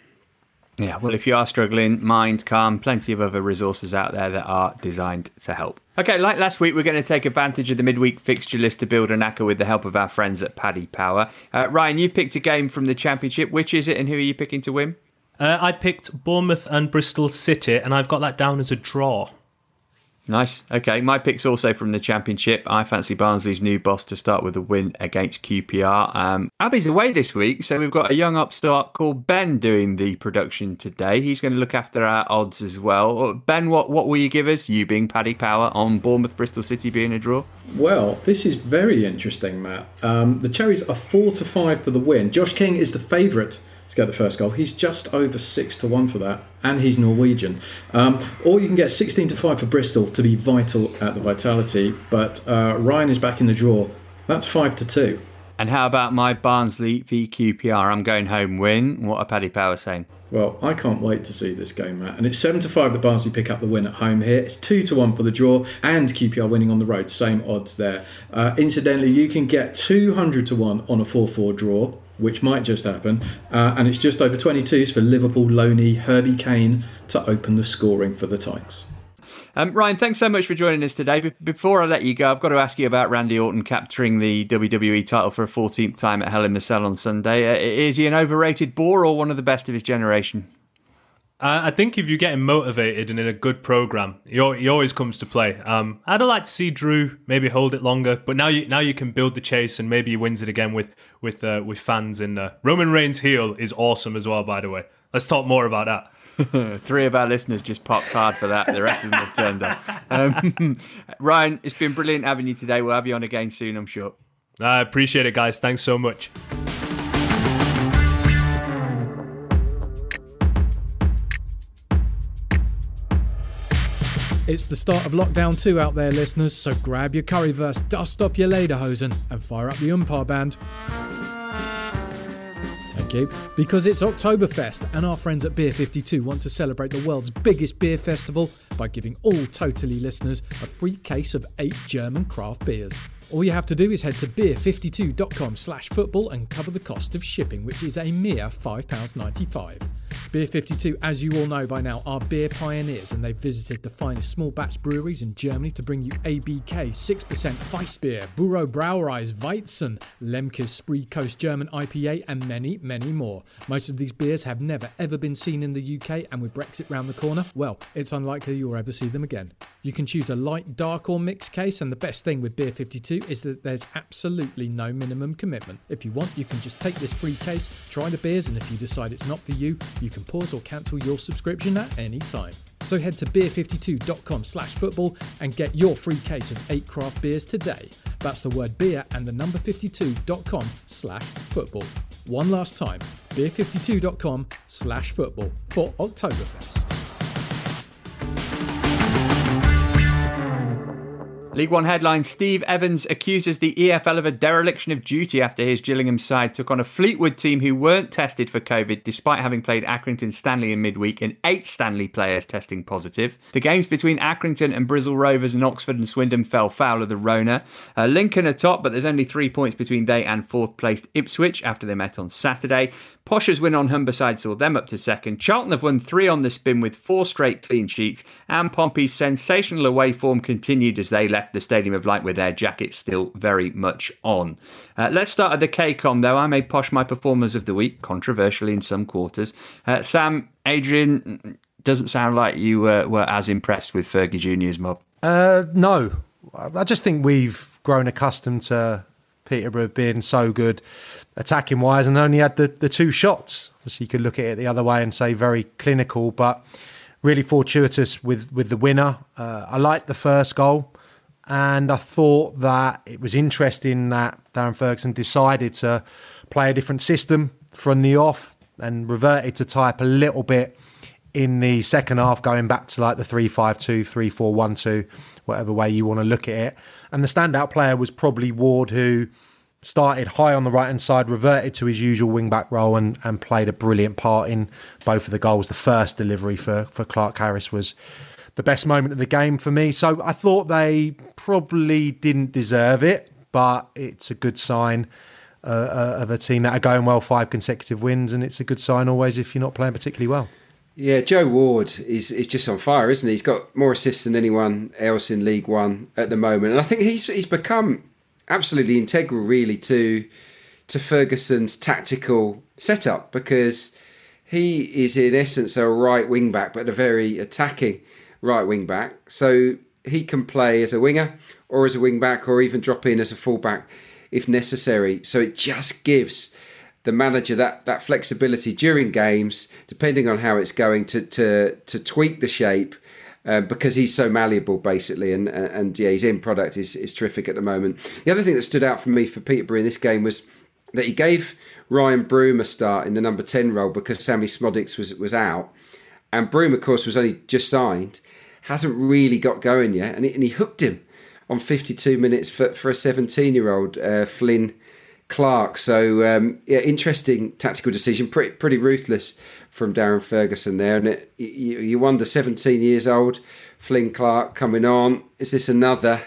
Yeah, well, if you are struggling, mind calm, plenty of other resources out there that are designed to help. Okay, like last week, we're going to take advantage of the midweek fixture list to build an acca with the help of our friends at Paddy Power. Uh, Ryan, you've picked a game from the Championship. Which is it, and who are you picking to win?
Uh, I picked Bournemouth and Bristol City, and I've got that down as a draw.
Nice. Okay, my pick's also from the Championship. I fancy Barnsley's new boss to start with a win against QPR. Um, Abby's away this week, so we've got a young upstart called Ben doing the production today. He's going to look after our odds as well. Ben, what what will you give us? You being Paddy Power on Bournemouth Bristol City being a draw.
Well, this is very interesting, Matt. Um, the Cherries are four to five for the win. Josh King is the favourite to get the first goal. He's just over six to one for that, and he's Norwegian. Um, or you can get sixteen to five for Bristol to be vital at the Vitality, but uh, Ryan is back in the draw. That's five to two.
And how about my Barnsley v QPR? I'm going home win. What are Paddy Power saying?
Well, I can't wait to see this game, Matt. And it's seven to five that Barnsley pick up the win at home here. It's two to one for the draw, and QPR winning on the road. Same odds there. Uh, incidentally, you can get two hundred to one on a four-four draw which might just happen. Uh, and it's just over 22s for Liverpool Loney Herbie Kane to open the scoring for the Tykes.
Um, Ryan, thanks so much for joining us today. Be- before I let you go, I've got to ask you about Randy Orton capturing the WWE title for a 14th time at Hell in the Cell on Sunday. Uh, is he an overrated bore or one of the best of his generation?
I think if you're getting motivated and in a good program, he, always comes to play. Um, I'd like to see Drew maybe hold it longer, but now you now you can build the chase and maybe he wins it again with with uh, with fans. in uh, Roman Reigns heel is awesome as well. By the way, let's talk more about
that. *laughs* Three of our listeners just popped hard for that. The rest of them have turned up. Um, *laughs* Ryan, it's been brilliant having you today. We'll have you on again soon, I'm sure.
I appreciate it, guys. Thanks so much.
It's the start of lockdown 2 out there, listeners, so grab your currywurst, dust off your lederhosen, and fire up the oompah band. Thank you. Because it's Oktoberfest, and our friends at Beer 52 want to celebrate the world's biggest beer festival by giving all Totally listeners a free case of eight German craft beers. All you have to do is head to beer52.com slash football and cover the cost of shipping, which is a mere £5.95. Beer 52, as you all know by now, are beer pioneers and they've visited the finest small batch breweries in Germany to bring you ABK, 6% Weissbier, Buro Brauereis, Weizen, Lemke's Spree Coast German IPA, and many, many more. Most of these beers have never ever been seen in the UK, and with Brexit round the corner, well, it's unlikely you'll ever see them again. You can choose a light, dark, or mixed case, and the best thing with Beer 52 is that there's absolutely no minimum commitment. If you want, you can just take this free case, try the beers, and if you decide it's not for you, you can pause or cancel your subscription at any time. So head to beer52.com slash football and get your free case of eight craft beers today. That's the word beer and the number 52.com slash football. One last time, beer52.com slash football for Oktoberfest.
League One headline Steve Evans accuses the EFL of a dereliction of duty after his Gillingham side took on a Fleetwood team who weren't tested for COVID despite having played Accrington Stanley in midweek and eight Stanley players testing positive. The games between Accrington and Bristol Rovers and Oxford and Swindon fell foul of the Rona. Uh, Lincoln are top, but there's only three points between they and fourth placed Ipswich after they met on Saturday. Posh's win on Humberside saw them up to second. Charlton have won three on the spin with four straight clean sheets, and Pompey's sensational away form continued as they left the Stadium of Light with their jackets still very much on. Uh, let's start at the KCOM though. I made Posh my performers of the week, controversially in some quarters. Uh, Sam, Adrian, doesn't sound like you were as impressed with Fergie Junior's mob.
Uh, no, I just think we've grown accustomed to Peterborough being so good attacking wise and only had the, the two shots. So you could look at it the other way and say very clinical, but really fortuitous with, with the winner. Uh, I liked the first goal and I thought that it was interesting that Darren Ferguson decided to play a different system from the off. and reverted to type a little bit in the second half, going back to like the 3 5 2, 3 4 1 2, whatever way you want to look at it. And the standout player was probably Ward, who started high on the right hand side, reverted to his usual wing back role, and, and played a brilliant part in both of the goals. The first delivery for, for Clarke Harris was the best moment of the game for me. So I thought they probably didn't deserve it, but it's a good sign. Uh, uh, of a team that are going well, five consecutive wins, and it's a good sign always if you're not playing particularly well.
Yeah, Joe Ward is, is just on fire, isn't he? He's got more assists than anyone else in League One at the moment, and I think he's he's become absolutely integral, really, to to Ferguson's tactical setup because he is in essence a right wing back, but a very attacking right wing back. So he can play as a winger or as a wing back, or even drop in as a fullback if necessary. So it just gives the manager that that flexibility during games, depending on how it's going, to to to tweak the shape. Uh, because he's so malleable, basically, and and yeah, his end product is, is terrific at the moment. The other thing that stood out for me for Peterborough in this game was that he gave Ryan Broom a start in the number ten role because Sammy Szmodics was was out, and Broom, of course, was only just signed, hasn't really got going yet, and he, and he hooked him on 52 minutes for, for a 17 year old uh, Flynn Clark. So um, yeah, interesting tactical decision, pretty pretty ruthless from Darren Ferguson there. And it, you, you wonder, 17 years old, Flynn Clark coming on. Is this another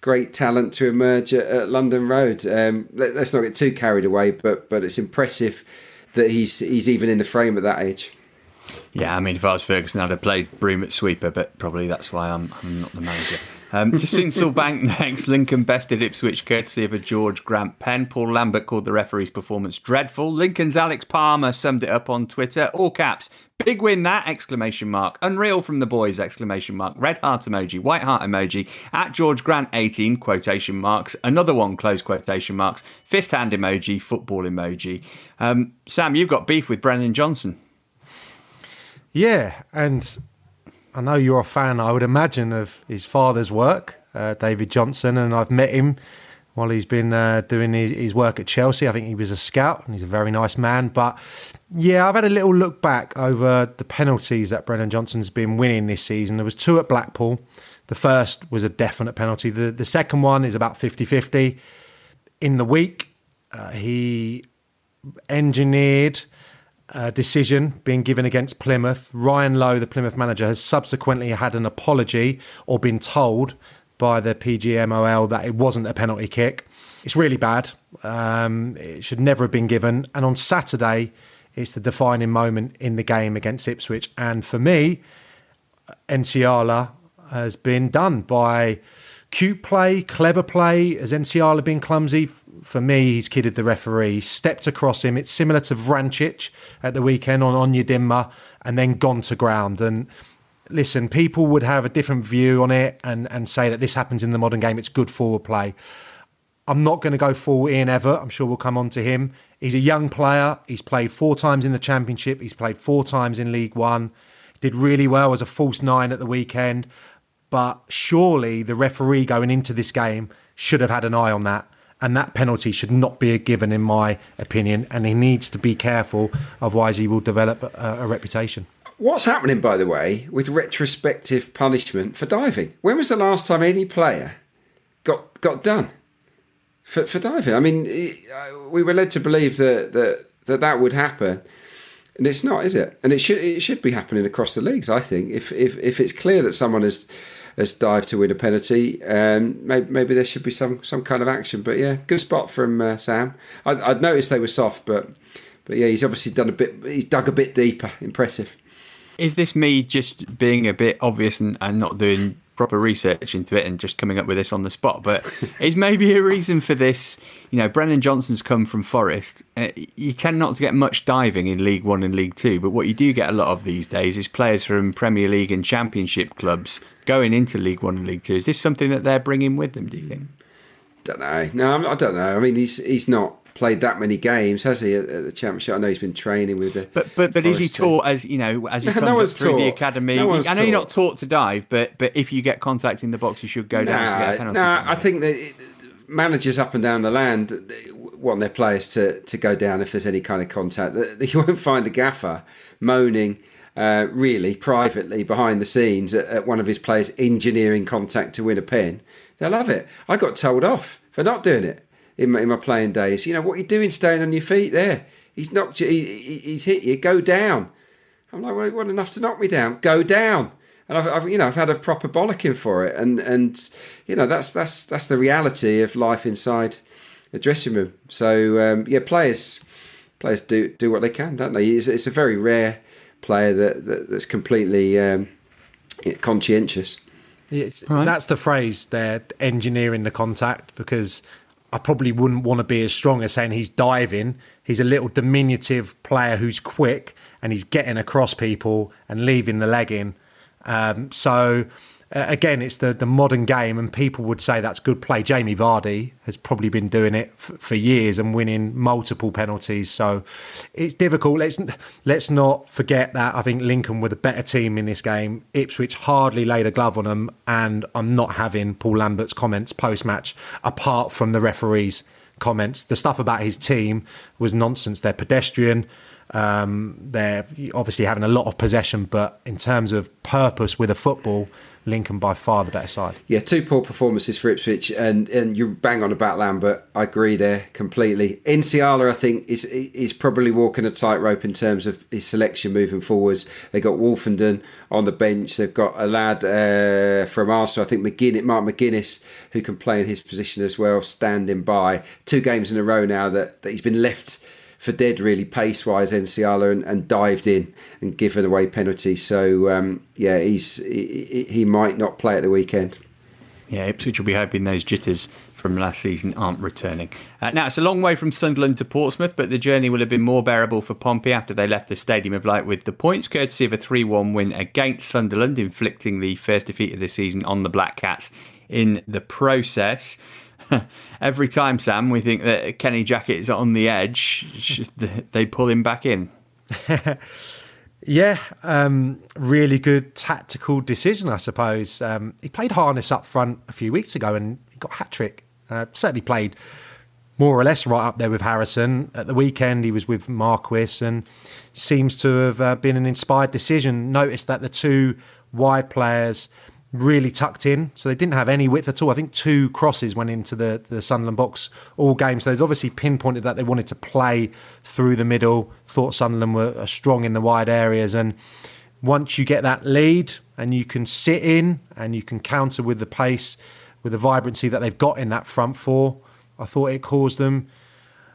great talent to emerge at, at London Road? Um, let, us not get too carried away, but but it's impressive that he's he's even in the frame at that age.
Yeah, I mean, if I was Ferguson, I'd have played Broom at sweeper, but probably that's why I'm, I'm not the manager. Um, to Sincil *laughs* Bank next, Lincoln bested Ipswich courtesy of a George Grant pen. Paul Lambert called the referee's performance dreadful. Lincoln's Alex Palmer summed it up on Twitter. All caps. Big win that! Exclamation mark. Unreal from the boys! Exclamation mark. Red heart emoji. White heart emoji. At George Grant 18 quotation marks. Another one close quotation marks. Fist hand emoji. Football emoji. Um, Sam, you've got beef with Brennan Johnson.
Yeah, and I know you're a fan, I would imagine, of his father's work, uh, David Johnson, and I've met him while he's been uh, doing his, his, work at Chelsea. I think he was a scout and he's a very nice man. But yeah, I've had a little look back over the penalties that Brennan Johnson's been winning this season. There was two at Blackpool. The first was a definite penalty. The, the second one is about 50 50. In the week, uh, he engineered uh, decision being given against Plymouth. Ryan Lowe, the Plymouth manager, has subsequently had an apology or been told by the PGMOL that it wasn't a penalty kick. It's really bad. Um, it should never have been given. And on Saturday, it's the defining moment in the game against Ipswich. And for me, Nsiala has been done by cute play, clever play. Has Nsiala been clumsy? For me, he's kidded the referee, stepped across him. It's similar to Vrancic at the weekend on Onyedinma and then gone to ground. And listen, people would have a different view on it and, and say that this happens in the modern game. It's good forward play. I'm not going to go full Ian Evatt. I'm sure we'll come on to him. He's a young player. He's played four times in the Championship. He's played four times in League One. Did really well as a false nine at the weekend. But surely the referee going into this game should have had an eye on that and that penalty should not be given, in my opinion. And he needs to be careful, otherwise he will develop a, a reputation.
What's happening, by the way, with retrospective punishment for diving? When was the last time any player got got done for, for diving? I mean, uh, we were led to believe that that that, that would happen. And it's not, is it? And it should it should be happening across the leagues. I think if if, if it's clear that someone has has dived to win a penalty. Um, maybe, maybe there should be some some kind of action. But yeah, good spot from uh, Sam. I, would noticed they were soft, but but yeah, he's obviously done a bit. He's dug a bit deeper. Impressive.
Is this me just being a bit obvious and, and not doing proper research into it and just coming up with this on the spot. But *laughs* is maybe a reason for this. You know, Brennan Johnson's come from Forest. Uh, you tend not to get much diving in League One and League Two, but what you do get a lot of these days is players from Premier League and Championship clubs going into League One and League Two. Is this something that they're bringing with them? Do you think?
Don't know. No, I don't know. I mean, he's he's not played that many games, has he, at, the championship? I know he's been training with the.
But but but is he taught as you know as he comes no through taught. the academy? No I know taught. you're not taught to dive, but but if you get contact in the box, you should go down nah, to get a penalty.
No, nah, I think that. It, managers up and down the land want their players to, to go down if there's any kind of contact. You *laughs* won't find a gaffer moaning uh, really privately behind the scenes at, at, one of his players engineering contact to win a pen. they'll love it. I got told off for not doing it in my, in my playing days. You know, what are you doing staying on your feet there? He's knocked you, he, he's hit you, go down. I'm like, well, well, enough to knock me down, go down and I've, I've, you know I've had a proper bollocking for it, and and you know that's that's that's the reality of life inside a dressing room. So um, yeah, players players do do what they can, don't they? It's, it's a very rare player that, that that's completely um, conscientious.
Right. That's the phrase there, engineering the contact, because I probably wouldn't want to be as strong as saying he's diving. He's a little diminutive player who's quick and he's getting across people and leaving the leg in um, so uh, again, it's the the modern game, and people would say that's good play. Jamie Vardy has probably been doing it f- for years and winning multiple penalties. So it's difficult. Let's let's not forget that I think Lincoln were the better team in this game. Ipswich hardly laid a glove on them, and I'm not having Paul Lambert's comments post match apart from the referees' comments. The stuff about his team was nonsense. They're pedestrian. Um, they're obviously having a lot of possession, but in terms of purpose with a football, Lincoln by far the better side.
Yeah, two poor performances for Ipswich, and and you bang on about Lambert. I agree there completely. Nsiala, I think, is is probably walking a tightrope in terms of his selection moving forwards. They got Woolfenden on the bench. They've got a lad uh, from Arsenal, I think McGinnis, Mark McGuinness, who can play in his position as well, standing by. Two games in a row now that, that he's been left for dead really pace wise Nsiala and, and, dived in and given away penalty. So um, yeah, he's he, he, might not play at the weekend.
Yeah, Ipswich will be hoping those jitters from last season aren't returning. Uh, now it's a long way from Sunderland to Portsmouth, but the journey will have been more bearable for Pompey after they left the Stadium of Light with the points, courtesy of a 3-1 win against Sunderland, inflicting the first defeat of the season on the Black Cats in the process. *laughs* every time, Sam, we think that Kenny Jackett is on the edge, *laughs* they pull him back in. *laughs*
yeah, um, really good tactical decision, I suppose. Um, he played Harness up front a few weeks ago and he got hat trick. Uh, certainly played more or less right up there with Harrison. At the weekend, he was with Marquis and seems to have uh, been an inspired decision. Noticed that the two wide players really tucked in, so they didn't have any width at all. I think two crosses went into the, the Sunderland box all game. So there's obviously pinpointed that they wanted to play through the middle, thought Sunderland were strong in the wide areas. And once you get that lead and you can sit in and you can counter with the pace, with the vibrancy that they've got in that front four, I thought it caused them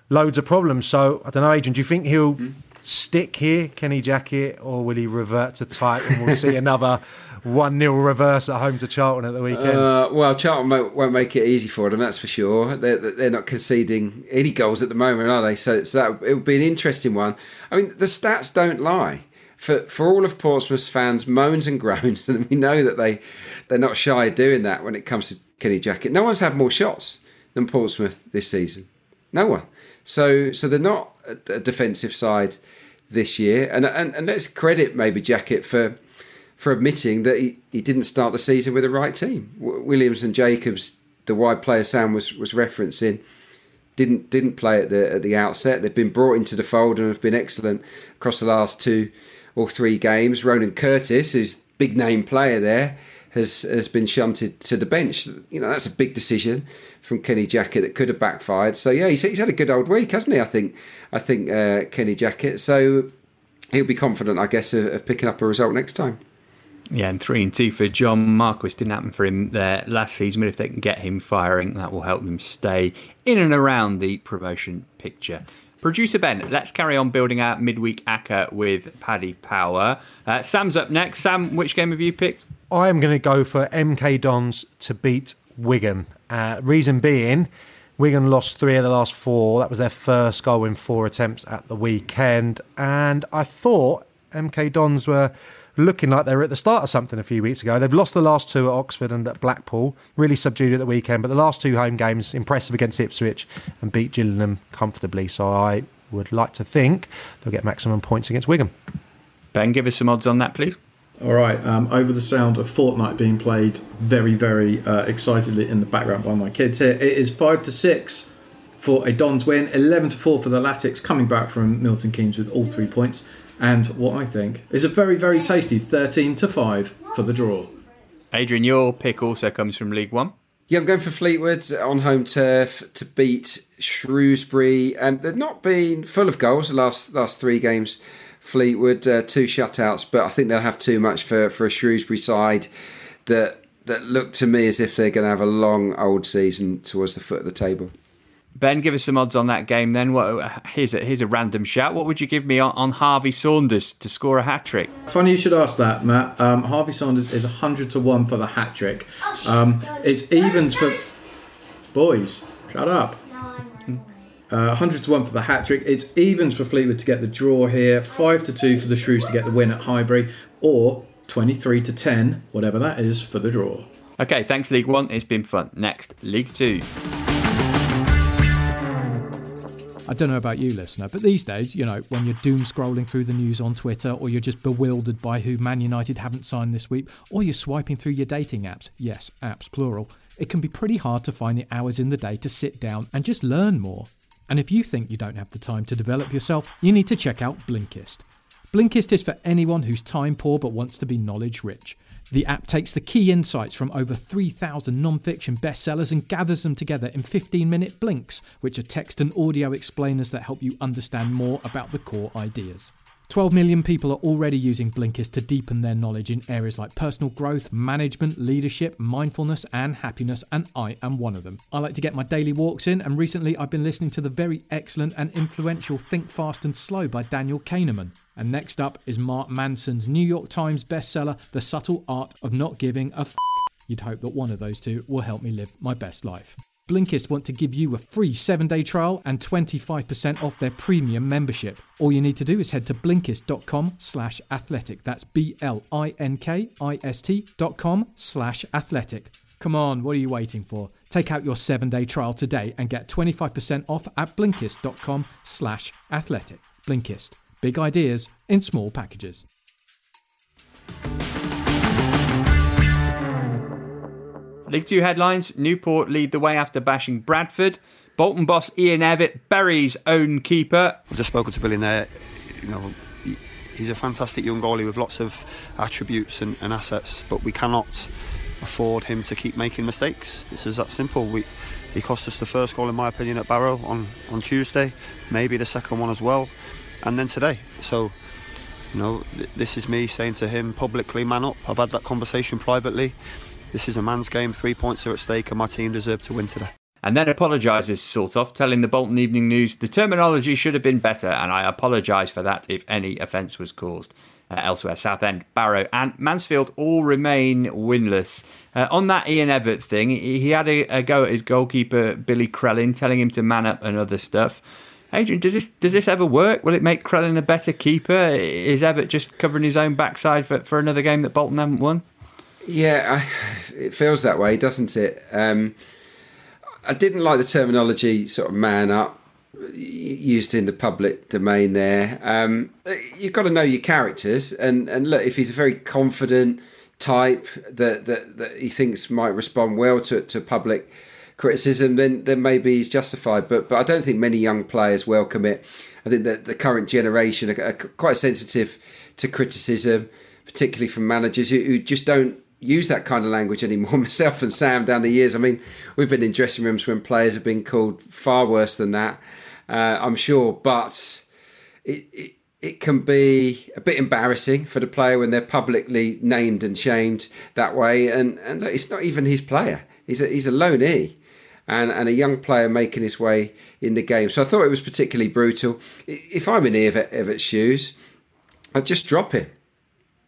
loads of problems. So I don't know, Adrian, do you think he'll. Mm stick here, Kenny Jackett, or will he revert to type and we'll see *laughs* another 1 0 reverse at home to Charlton at the weekend?
Uh, well, Charlton won't make it easy for them, that's for sure. They're, they're not conceding any goals at the moment, are they? So, so that it will be an interesting one. I mean, the stats don't lie. For, for all of Portsmouth's fans' moans and *laughs* groans, we know that they, they're not shy of doing that when it comes to Kenny Jackett. No one's had more shots than Portsmouth this season. No one. So so they're not a defensive side this year, and and, and let's credit maybe Jackett for for admitting that he, he didn't start the season with the right team. Williams and Jacobs, the wide player Sam was was referencing, didn't didn't play at the at the outset. They've been brought into the fold and have been excellent across the last two or three games. Ronan Curtis, who's big name player there, has has been shunted to the bench. You know that's a big decision from Kenny Jackett that could have backfired. So yeah, he's, he's had a good old week, hasn't he? I think I think uh, Kenny Jackett. So he'll be confident, I guess, of, of, picking up a result next time.
Yeah, and three and two for John Marquis didn't happen for him there last season, but if they can get him firing, that will help them stay in and around the promotion picture. Producer Ben, let's carry on building our midweek ACCA with Paddy Power. Uh, Sam's up next. Sam, which game have you picked?
I am going to go for MK Dons to beat Wigan. Uh, reason being, Wigan lost three of the last four. That was their first goal in four attempts at the weekend. And I thought MK Dons were looking like they were at the start of something a few weeks ago. They've lost the last two at Oxford and at Blackpool, really subdued at the weekend, but the last two home games impressive against Ipswich and beat Gillingham comfortably. So I would like to think they'll get maximum points against Wigan.
Ben, give us some odds on that, please.
All right, um, over the sound of Fortnite being played very, very uh, excitedly in the background by my kids here. It is five to six for a Dons win, eleven to four for the Latics, coming back from Milton Keynes with all three points, and what I think is a very, very tasty thirteen to five for the draw.
Adrian, your pick also comes from League One.
Yeah, I'm going for Fleetwood on home turf to beat Shrewsbury. And they've not been full of goals the last last three games. Fleetwood uh, two shutouts, but I think they'll have too much for, for a Shrewsbury side that that look to me as if they're going to have a long old season towards the foot of the table.
Ben, give us some odds on that game then. What, here's, a, here's a random shout. What would you give me on, on Harvey Saunders to score a hat trick?
Funny you should ask that, Matt. Um, Harvey Saunders is 100 to 1 for the hat trick. Um, it's evens for. Boys, shut up. Uh, 100 to 1 for the hat trick. It's evens for Fleetwood to get the draw here, 5 to 2 for the Shrews to get the win at Highbury, or 23 to 10, whatever that is, for the draw.
Okay, thanks, League One. It's been fun. Next, League Two.
I don't know about you, listener, but these days, you know, when you're doom scrolling through the news on Twitter, or you're just bewildered by who Man United haven't signed this week, or you're swiping through your dating apps yes, apps plural it can be pretty hard to find the hours in the day to sit down and just learn more. And if you think you don't have the time to develop yourself, you need to check out Blinkist. Blinkist is for anyone who's time poor but wants to be knowledge rich. The app takes the key insights from over 3,000 non fiction bestsellers and gathers them together in 15 minute blinks, which are text and audio explainers that help you understand more about the core ideas. 12 million people are already using Blinkist to deepen their knowledge in areas like personal growth, management, leadership, mindfulness, and happiness, and I am one of them. I like to get my daily walks in, and recently I've been listening to the very excellent and influential Think Fast and Slow by Daniel Kahneman. And next up is Mark Manson's New York Times bestseller, The Subtle Art of Not Giving a F. You'd hope that one of those two will help me live my best life. Blinkist want to give you a free seven day trial and 25% off their premium membership. All you need to do is head to blinkist.com slash athletic. That's B L I N K I S T dot com slash athletic. Come on, what are you waiting for? Take out your seven day trial today and get 25% off at blinkist.com slash athletic. Blinkist. Big ideas in small packages.
League Two headlines Newport lead the way after bashing Bradford. Bolton boss Ian Evatt buries own keeper.
I've just spoken to Billy there. You know, he's a fantastic young goalie with lots of attributes and, and, assets, but we cannot afford him to keep making mistakes. It's as that simple. We, he cost us the first goal, in my opinion, at Barrow on, on Tuesday, maybe the second one as well, and then today. So, you know, th- this is me saying to him publicly, man up. I've had that conversation privately. This is a man's game, three points are at stake, and my team deserve to win today.
And then apologises, sort of, telling the Bolton Evening News the terminology should have been better, and I apologise for that if any offence was caused. Uh, elsewhere, Southend, Barrow, and Mansfield all remain winless. Uh, on that Ian Evatt thing, he, he had a, a, go at his goalkeeper Billy Crellin, telling him to man up and other stuff. Adrian, does this does this ever work? Will it make Krellin a better keeper? Is Evatt just covering his own backside for, for another game that Bolton haven't won?
Yeah, I, it feels that way, doesn't it? Um, I didn't like the terminology sort of man up used in the public domain there. Um, you've got to know your characters, and, and look, if he's a very confident type that, that, that he thinks might respond well to, to public criticism, then then maybe he's justified. But but I don't think many young players welcome it. I think that the current generation are, quite sensitive to criticism, particularly from managers who, who just don't use that kind of language anymore. *laughs* Myself and Sam down the years. I mean, we've been in dressing rooms when players have been called far worse than that. Uh, I'm sure, but it, it it can be a bit embarrassing for the player when they're publicly named and shamed that way. And and it's not even his player. He's a he's a loanee. And, and a young player making his way in the game. So I thought it was particularly brutal. If I'm in Evatt, Evatt's shoes, I'd just drop him.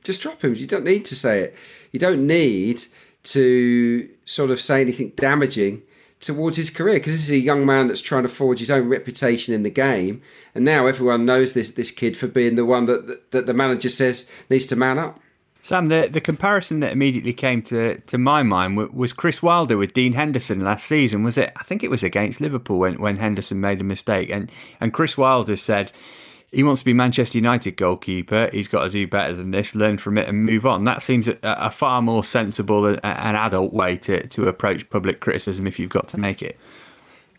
Just drop him. You don't need to say it you don't need to sort of say anything damaging towards his career because this is a young man that's trying to forge his own reputation in the game, and now everyone knows this this kid for being the one that that, that the manager says needs to man up.
Sam, the, the comparison that immediately came to, to my mind was Chris Wilder with Dean Henderson last season. Was it? I think it was against Liverpool when, when Henderson made a mistake, and and Chris Wilder said he wants to be Manchester United goalkeeper. He's got to do better than this, learn from it, and move on. That seems a, a far more sensible and an adult way to, to approach public criticism if you've got to make it.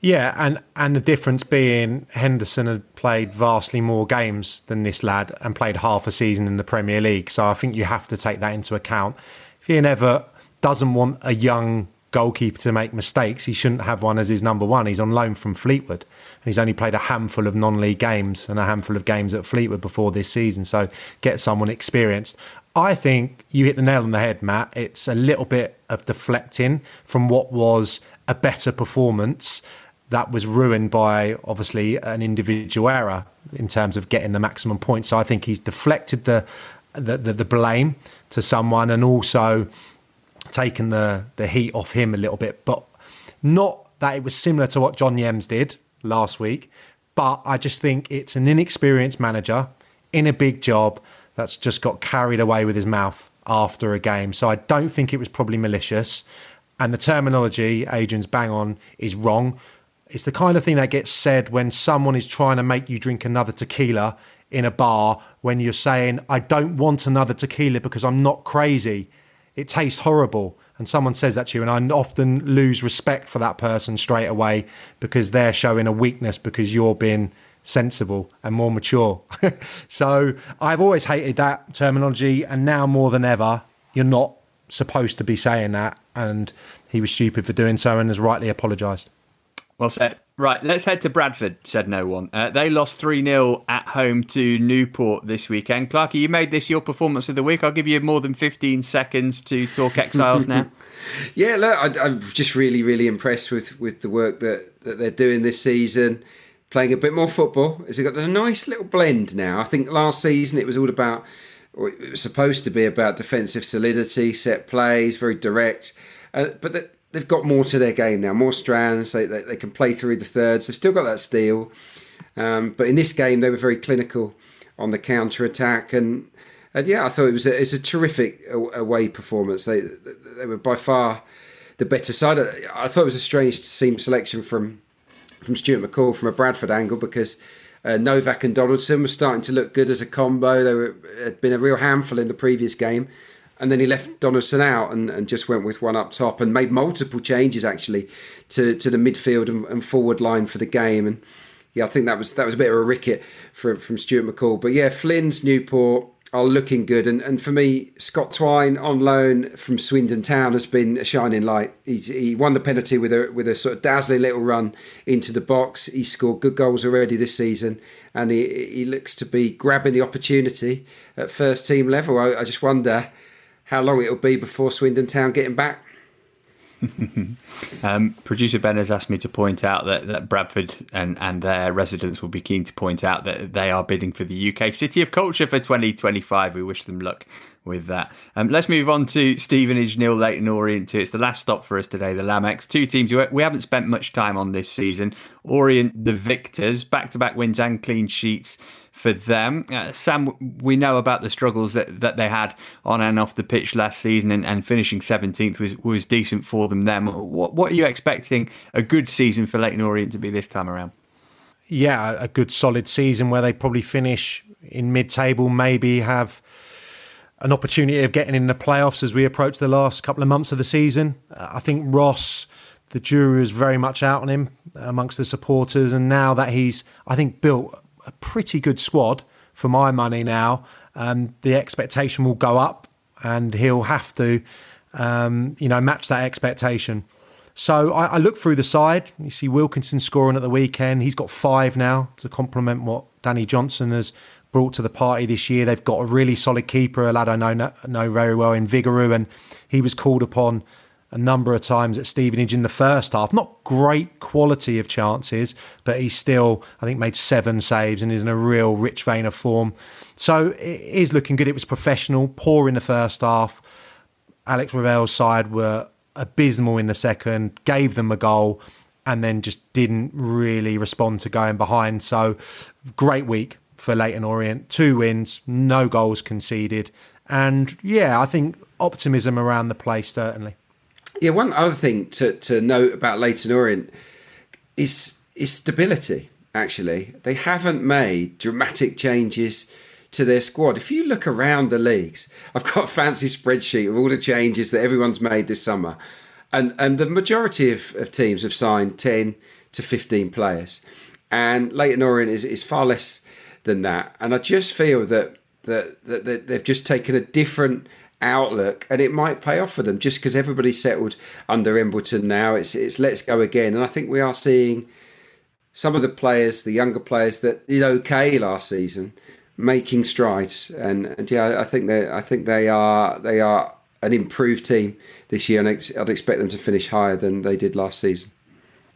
Yeah, and and the difference being Henderson had played vastly more games than this lad and played half a season in the Premier League. So I think you have to take that into account. If Ian Evatt doesn't want a young goalkeeper to make mistakes, he shouldn't have one as his number one. He's on loan from Fleetwood. And he's only played a handful of non-league games and a handful of games at Fleetwood before this season. So get someone experienced. I think you hit the nail on the head, Matt. It's a little bit of deflecting from what was a better performance that was ruined by obviously an individual error in terms of getting the maximum points. So I think he's deflected the the, the, the blame to someone and also taken the the heat off him a little bit, but not that it was similar to what John Yems did last week. But I just think it's an inexperienced manager in a big job that's just got carried away with his mouth after a game. So I don't think it was probably malicious. And the terminology, Adrian's bang on, is wrong. It's the kind of thing that gets said when someone is trying to make you drink another tequila in a bar when you're saying, I don't want another tequila because I'm not crazy. It tastes horrible. And someone says that to you, and I often lose respect for that person straight away because they're showing a weakness because you're being sensible and more mature. *laughs* so I've always hated that terminology, and now more than ever, you're not supposed to be saying that. And he was stupid for doing so and has rightly apologised.
Well said. Right, let's head to Bradford, said no one. Uh, they lost 3 0 at home to Newport this weekend. Clarky, you made this your performance of the week. I'll give you more than 15 seconds to talk exiles now. *laughs*
yeah, look, I, am just really, really impressed with, with the work that, that they're doing this season, playing a bit more football. It's got a nice little blend now. I think last season it was all about, it was supposed to be about defensive solidity, set plays, very direct. Uh, but the, they've got more to their game now, more strands. They, they, they can play through the thirds. They've still got that steel, um, but in this game they were very clinical on the counter attack. And, and yeah, I thought it was a, it's a terrific away performance. They they were by far the better side. I thought it was a strange team selection from from Stuart McCall from a Bradford angle because. Uh, Novak and Donaldson were starting to look good as a combo. They were, had been a real handful in the previous game and then he left Donaldson out and, and just went with one up top and made multiple changes actually to, to the midfield and, and forward line for the game. And yeah, I think that was that was a bit of a ricket from from Stuart McCall. But yeah, Flynn's Newport are looking good, and, and for me, Scott Twine on loan from Swindon Town has been a shining light. He's, he won the penalty with a with a sort of dazzling little run into the box. He scored good goals already this season, and he he looks to be grabbing the opportunity at first team level. I, I just wonder how long it'll be before Swindon Town getting back. *laughs*
um, Producer Ben has asked me to point out that, that Bradford and, and their residents will be keen to point out that they are bidding for the UK City of Culture for 2025. We wish them luck with that. Um, let's move on to Stevenage nil Leyton Orient 2. It's the last stop for us today, the Lamex. Two teams we haven't spent much time on this season. Orient, the victors, back to back wins and clean sheets for them. Uh, Sam, we know about the struggles that, that they had on and off the pitch last season, and, and finishing 17th was, was decent for them then. What, what are you expecting a good season for Leyton Orient to be this time around?
Yeah, a good solid season where they probably finish in mid table, maybe have an opportunity of getting in the playoffs as we approach the last couple of months of the season. I think Ross the jury was very much out on him amongst the supporters. And now that he's, I think, built a pretty good squad for my money now. Um, the expectation will go up, and he'll have to, um, you know, match that expectation. So I, I, look through the side. You see Wilkinson scoring at the weekend. He's got five now to complement what Danny Johnson has brought to the party this year. They've got a really solid keeper, a lad I know know very well in Vigouroux, and he was called upon a number of times at Stevenage in the first half. Not great quality of chances, but he's still, I think, made seven saves and is in a real rich vein of form. So it is looking good. It was professional, poor in the first half. Alex Revell's side were abysmal in the second, gave them a goal, and then just didn't really respond to going behind. So great week for Leyton Orient. Two wins, no goals conceded. And yeah, I think optimism around the place, certainly.
Yeah, one other thing to, to note about Leyton Orient is is stability. actually. They haven't made dramatic changes to their squad. If you look around the leagues, I've got a fancy spreadsheet of all the changes that everyone's made this summer. And and the majority of, of teams have signed 10 to 15 players. And Leyton Orient is, is far less than that. And I just feel that, that, that, that they've just taken a different outlook and it might pay off for them just because everybody's settled under Embleton now. It's, it's let's go again. And I think we are seeing some of the players, the younger players that did okay last season, making strides. And, and yeah, I think they I think they are they are an improved team this year, and I'd expect them to finish higher than they did last season.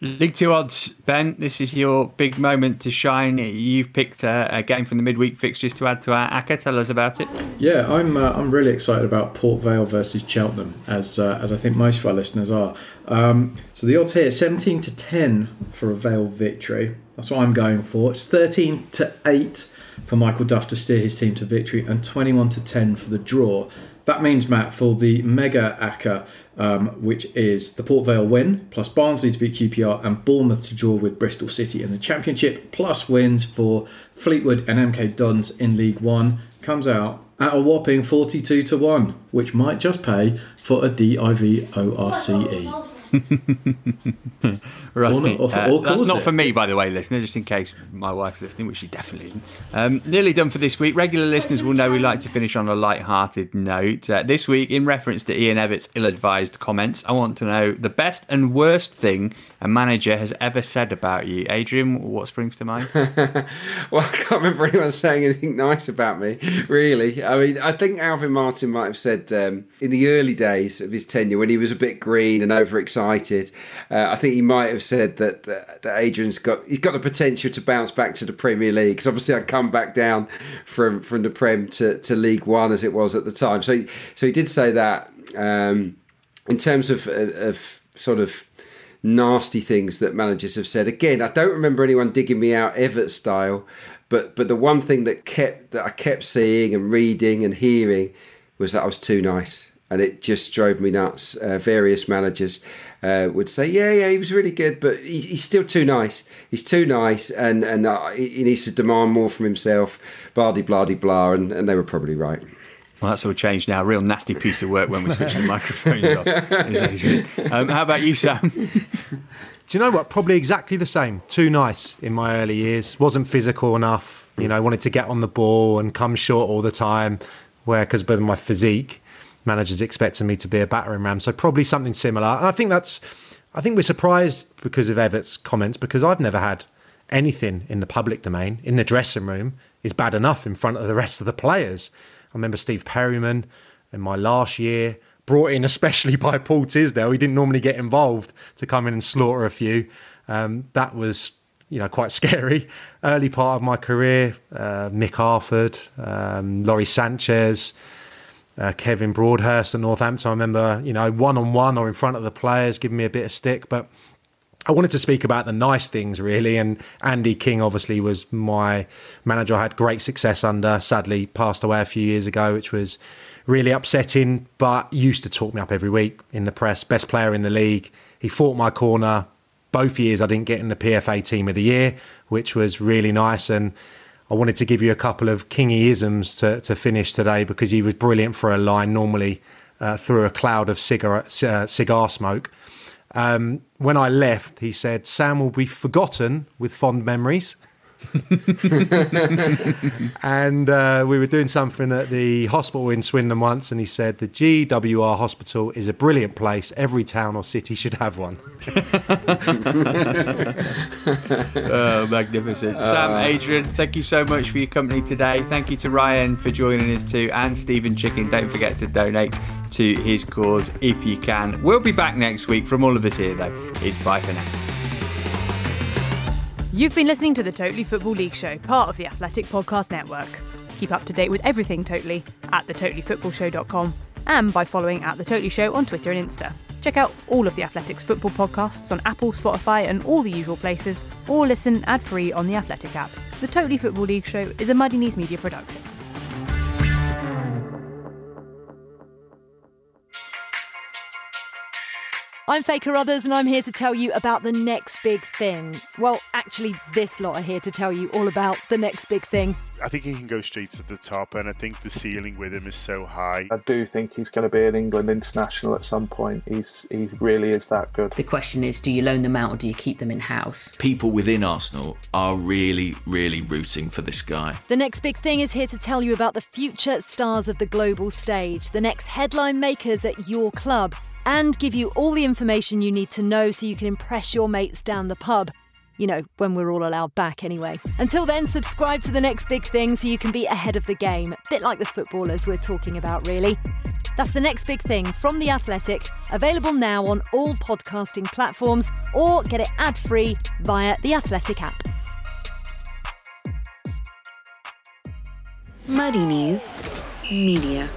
League Two odds, Ben. This is your big moment to shine. You've picked a, a game from the midweek fixtures to add to our ACCA. Tell us about it.
Yeah, I'm uh, I'm really excited about Port Vale versus Cheltenham, as uh, as I think most of our listeners are. Um, so the odds here, 17 to 10 for a Vale victory. That's what I'm going for. It's 13 to 8 for Michael Duff to steer his team to victory, and 21 to 10 for the draw. That means, Matt, for the mega ACCA, um, which is the Port Vale win, plus Barnsley to beat QPR and Bournemouth to draw with Bristol City in the Championship, plus wins for Fleetwood and MK Dons in League One, comes out at a whopping 42 to 1, which might just pay for a DIV *laughs*
right.
Or not- or-
Uh, that's not
it.
for me, by the way, listener, just in case my wife's listening, which she definitely isn't. Um, nearly done for this week. Regular listeners will know we like to finish on a light-hearted note. Uh, this week, in reference to Ian Evatt's ill-advised comments, I want to know the best and worst thing a manager has ever said about you. Adrian, what springs to mind? *laughs*
well, I can't remember anyone saying anything nice about me, really. I mean, I think Alvin Martin might have said um, in the early days of his tenure, when he was a bit green and overexcited, uh, I think he might have said that, that that Adrian's got he's got the potential to bounce back to the Premier League. Because obviously, I come back down from from the Prem to, to League One as it was at the time. So, he, so he did say that. Um, in terms of of sort of nasty things that managers have said. Again, I don't remember anyone digging me out Evatt style, but but the one thing that kept that I kept seeing and reading and hearing was that I was too nice, and it just drove me nuts. Uh, various managers uh, would say, "Yeah, yeah, he was really good, but he, he's still too nice. He's too nice, and and uh, he he needs to demand more from himself." Blah de blah de blah, and, and they were probably right.
Well, that's all changed now. Real nasty piece of work when we switch the *laughs* microphones off. Um, how about you, Sam? *laughs*
Do you know what? Probably exactly the same. Too nice in my early years. Wasn't physical enough. You know, wanted to get on the ball and come short all the time. Where, because of my physique, managers expecting me to be a battering ram. So probably something similar. And I think that's. I think we're surprised because of Evatt's comments because I've never had anything in the public domain in the dressing room is bad enough in front of the rest of the players. I remember Steve Perryman in my last year, brought in *laughs* especially by Paul Tisdale. He didn't normally get involved to come in and slaughter a few. Um, that was, you know, quite *laughs* scary. Early part of my career, uh, Mick Harford, um, Lawrie Sanchez, uh, Kevin Broadhurst at Northampton. I remember, you know, one on one or in front of the players giving me a bit of stick, but I wanted to speak about the nice things really, and Andy King obviously was my manager. I had great success under. Sadly, passed away a few years ago, which was really upsetting. But used to talk me up every week in the press. Best player in the league. He fought my corner both years. I didn't get in the PFA Team of the Year, which was really nice. And I wanted to give you a couple of Kingy isms to, to finish today because he was brilliant for a line. Normally uh, through a cloud of cigar uh, cigar smoke. Um, when I left, he said, Sam will be forgotten with fond memories. *laughs* *laughs* and uh, we were doing something at the hospital in Swindon once, and he said, The GWR hospital is a brilliant place. Every town or city should have one. *laughs*
oh, magnificent. Sam, Adrian, thank you so much for your company today. Thank you to Ryan for joining us too, and Steven Chicken. Don't forget to donate to his cause if you can. We'll be back next week. From all of us here, though, it's bye for now.
You've been listening to the Totally Football League Show, part of the Athletic Podcast Network. Keep up to date with everything Totally at thetotallyfootballshow.com and by following at The Totally Show on Twitter and Insta. Check out all of the Athletics football podcasts on Apple, Spotify, and all the usual places, or listen ad free on the Athletic app. The Totally Football League Show is a Muddy Knees Media production.
I'm Faye Carruthers, and I'm here to tell you about the next big thing. Well, actually, this lot are here to tell you all about the next big thing.
I think he can go straight to the top, and I think the ceiling with him is so high.
I do think he's going to be an England international at some point. He's he really is that good.
The question is, do you loan them out or do you keep them in house?
People within Arsenal are really, really rooting for this guy.
The next big thing is here to tell you about the future stars of the global stage, the next headline makers at your club, and give you all the information you need to know so you can impress your mates down the pub. You know, when we're all allowed back anyway. Until then, subscribe to the next big thing so you can be ahead of the game. Bit like the footballers we're talking about, really. That's the next big thing from The Athletic, available now on all podcasting platforms or get it ad free via the Athletic app.
Muddy Knees Media.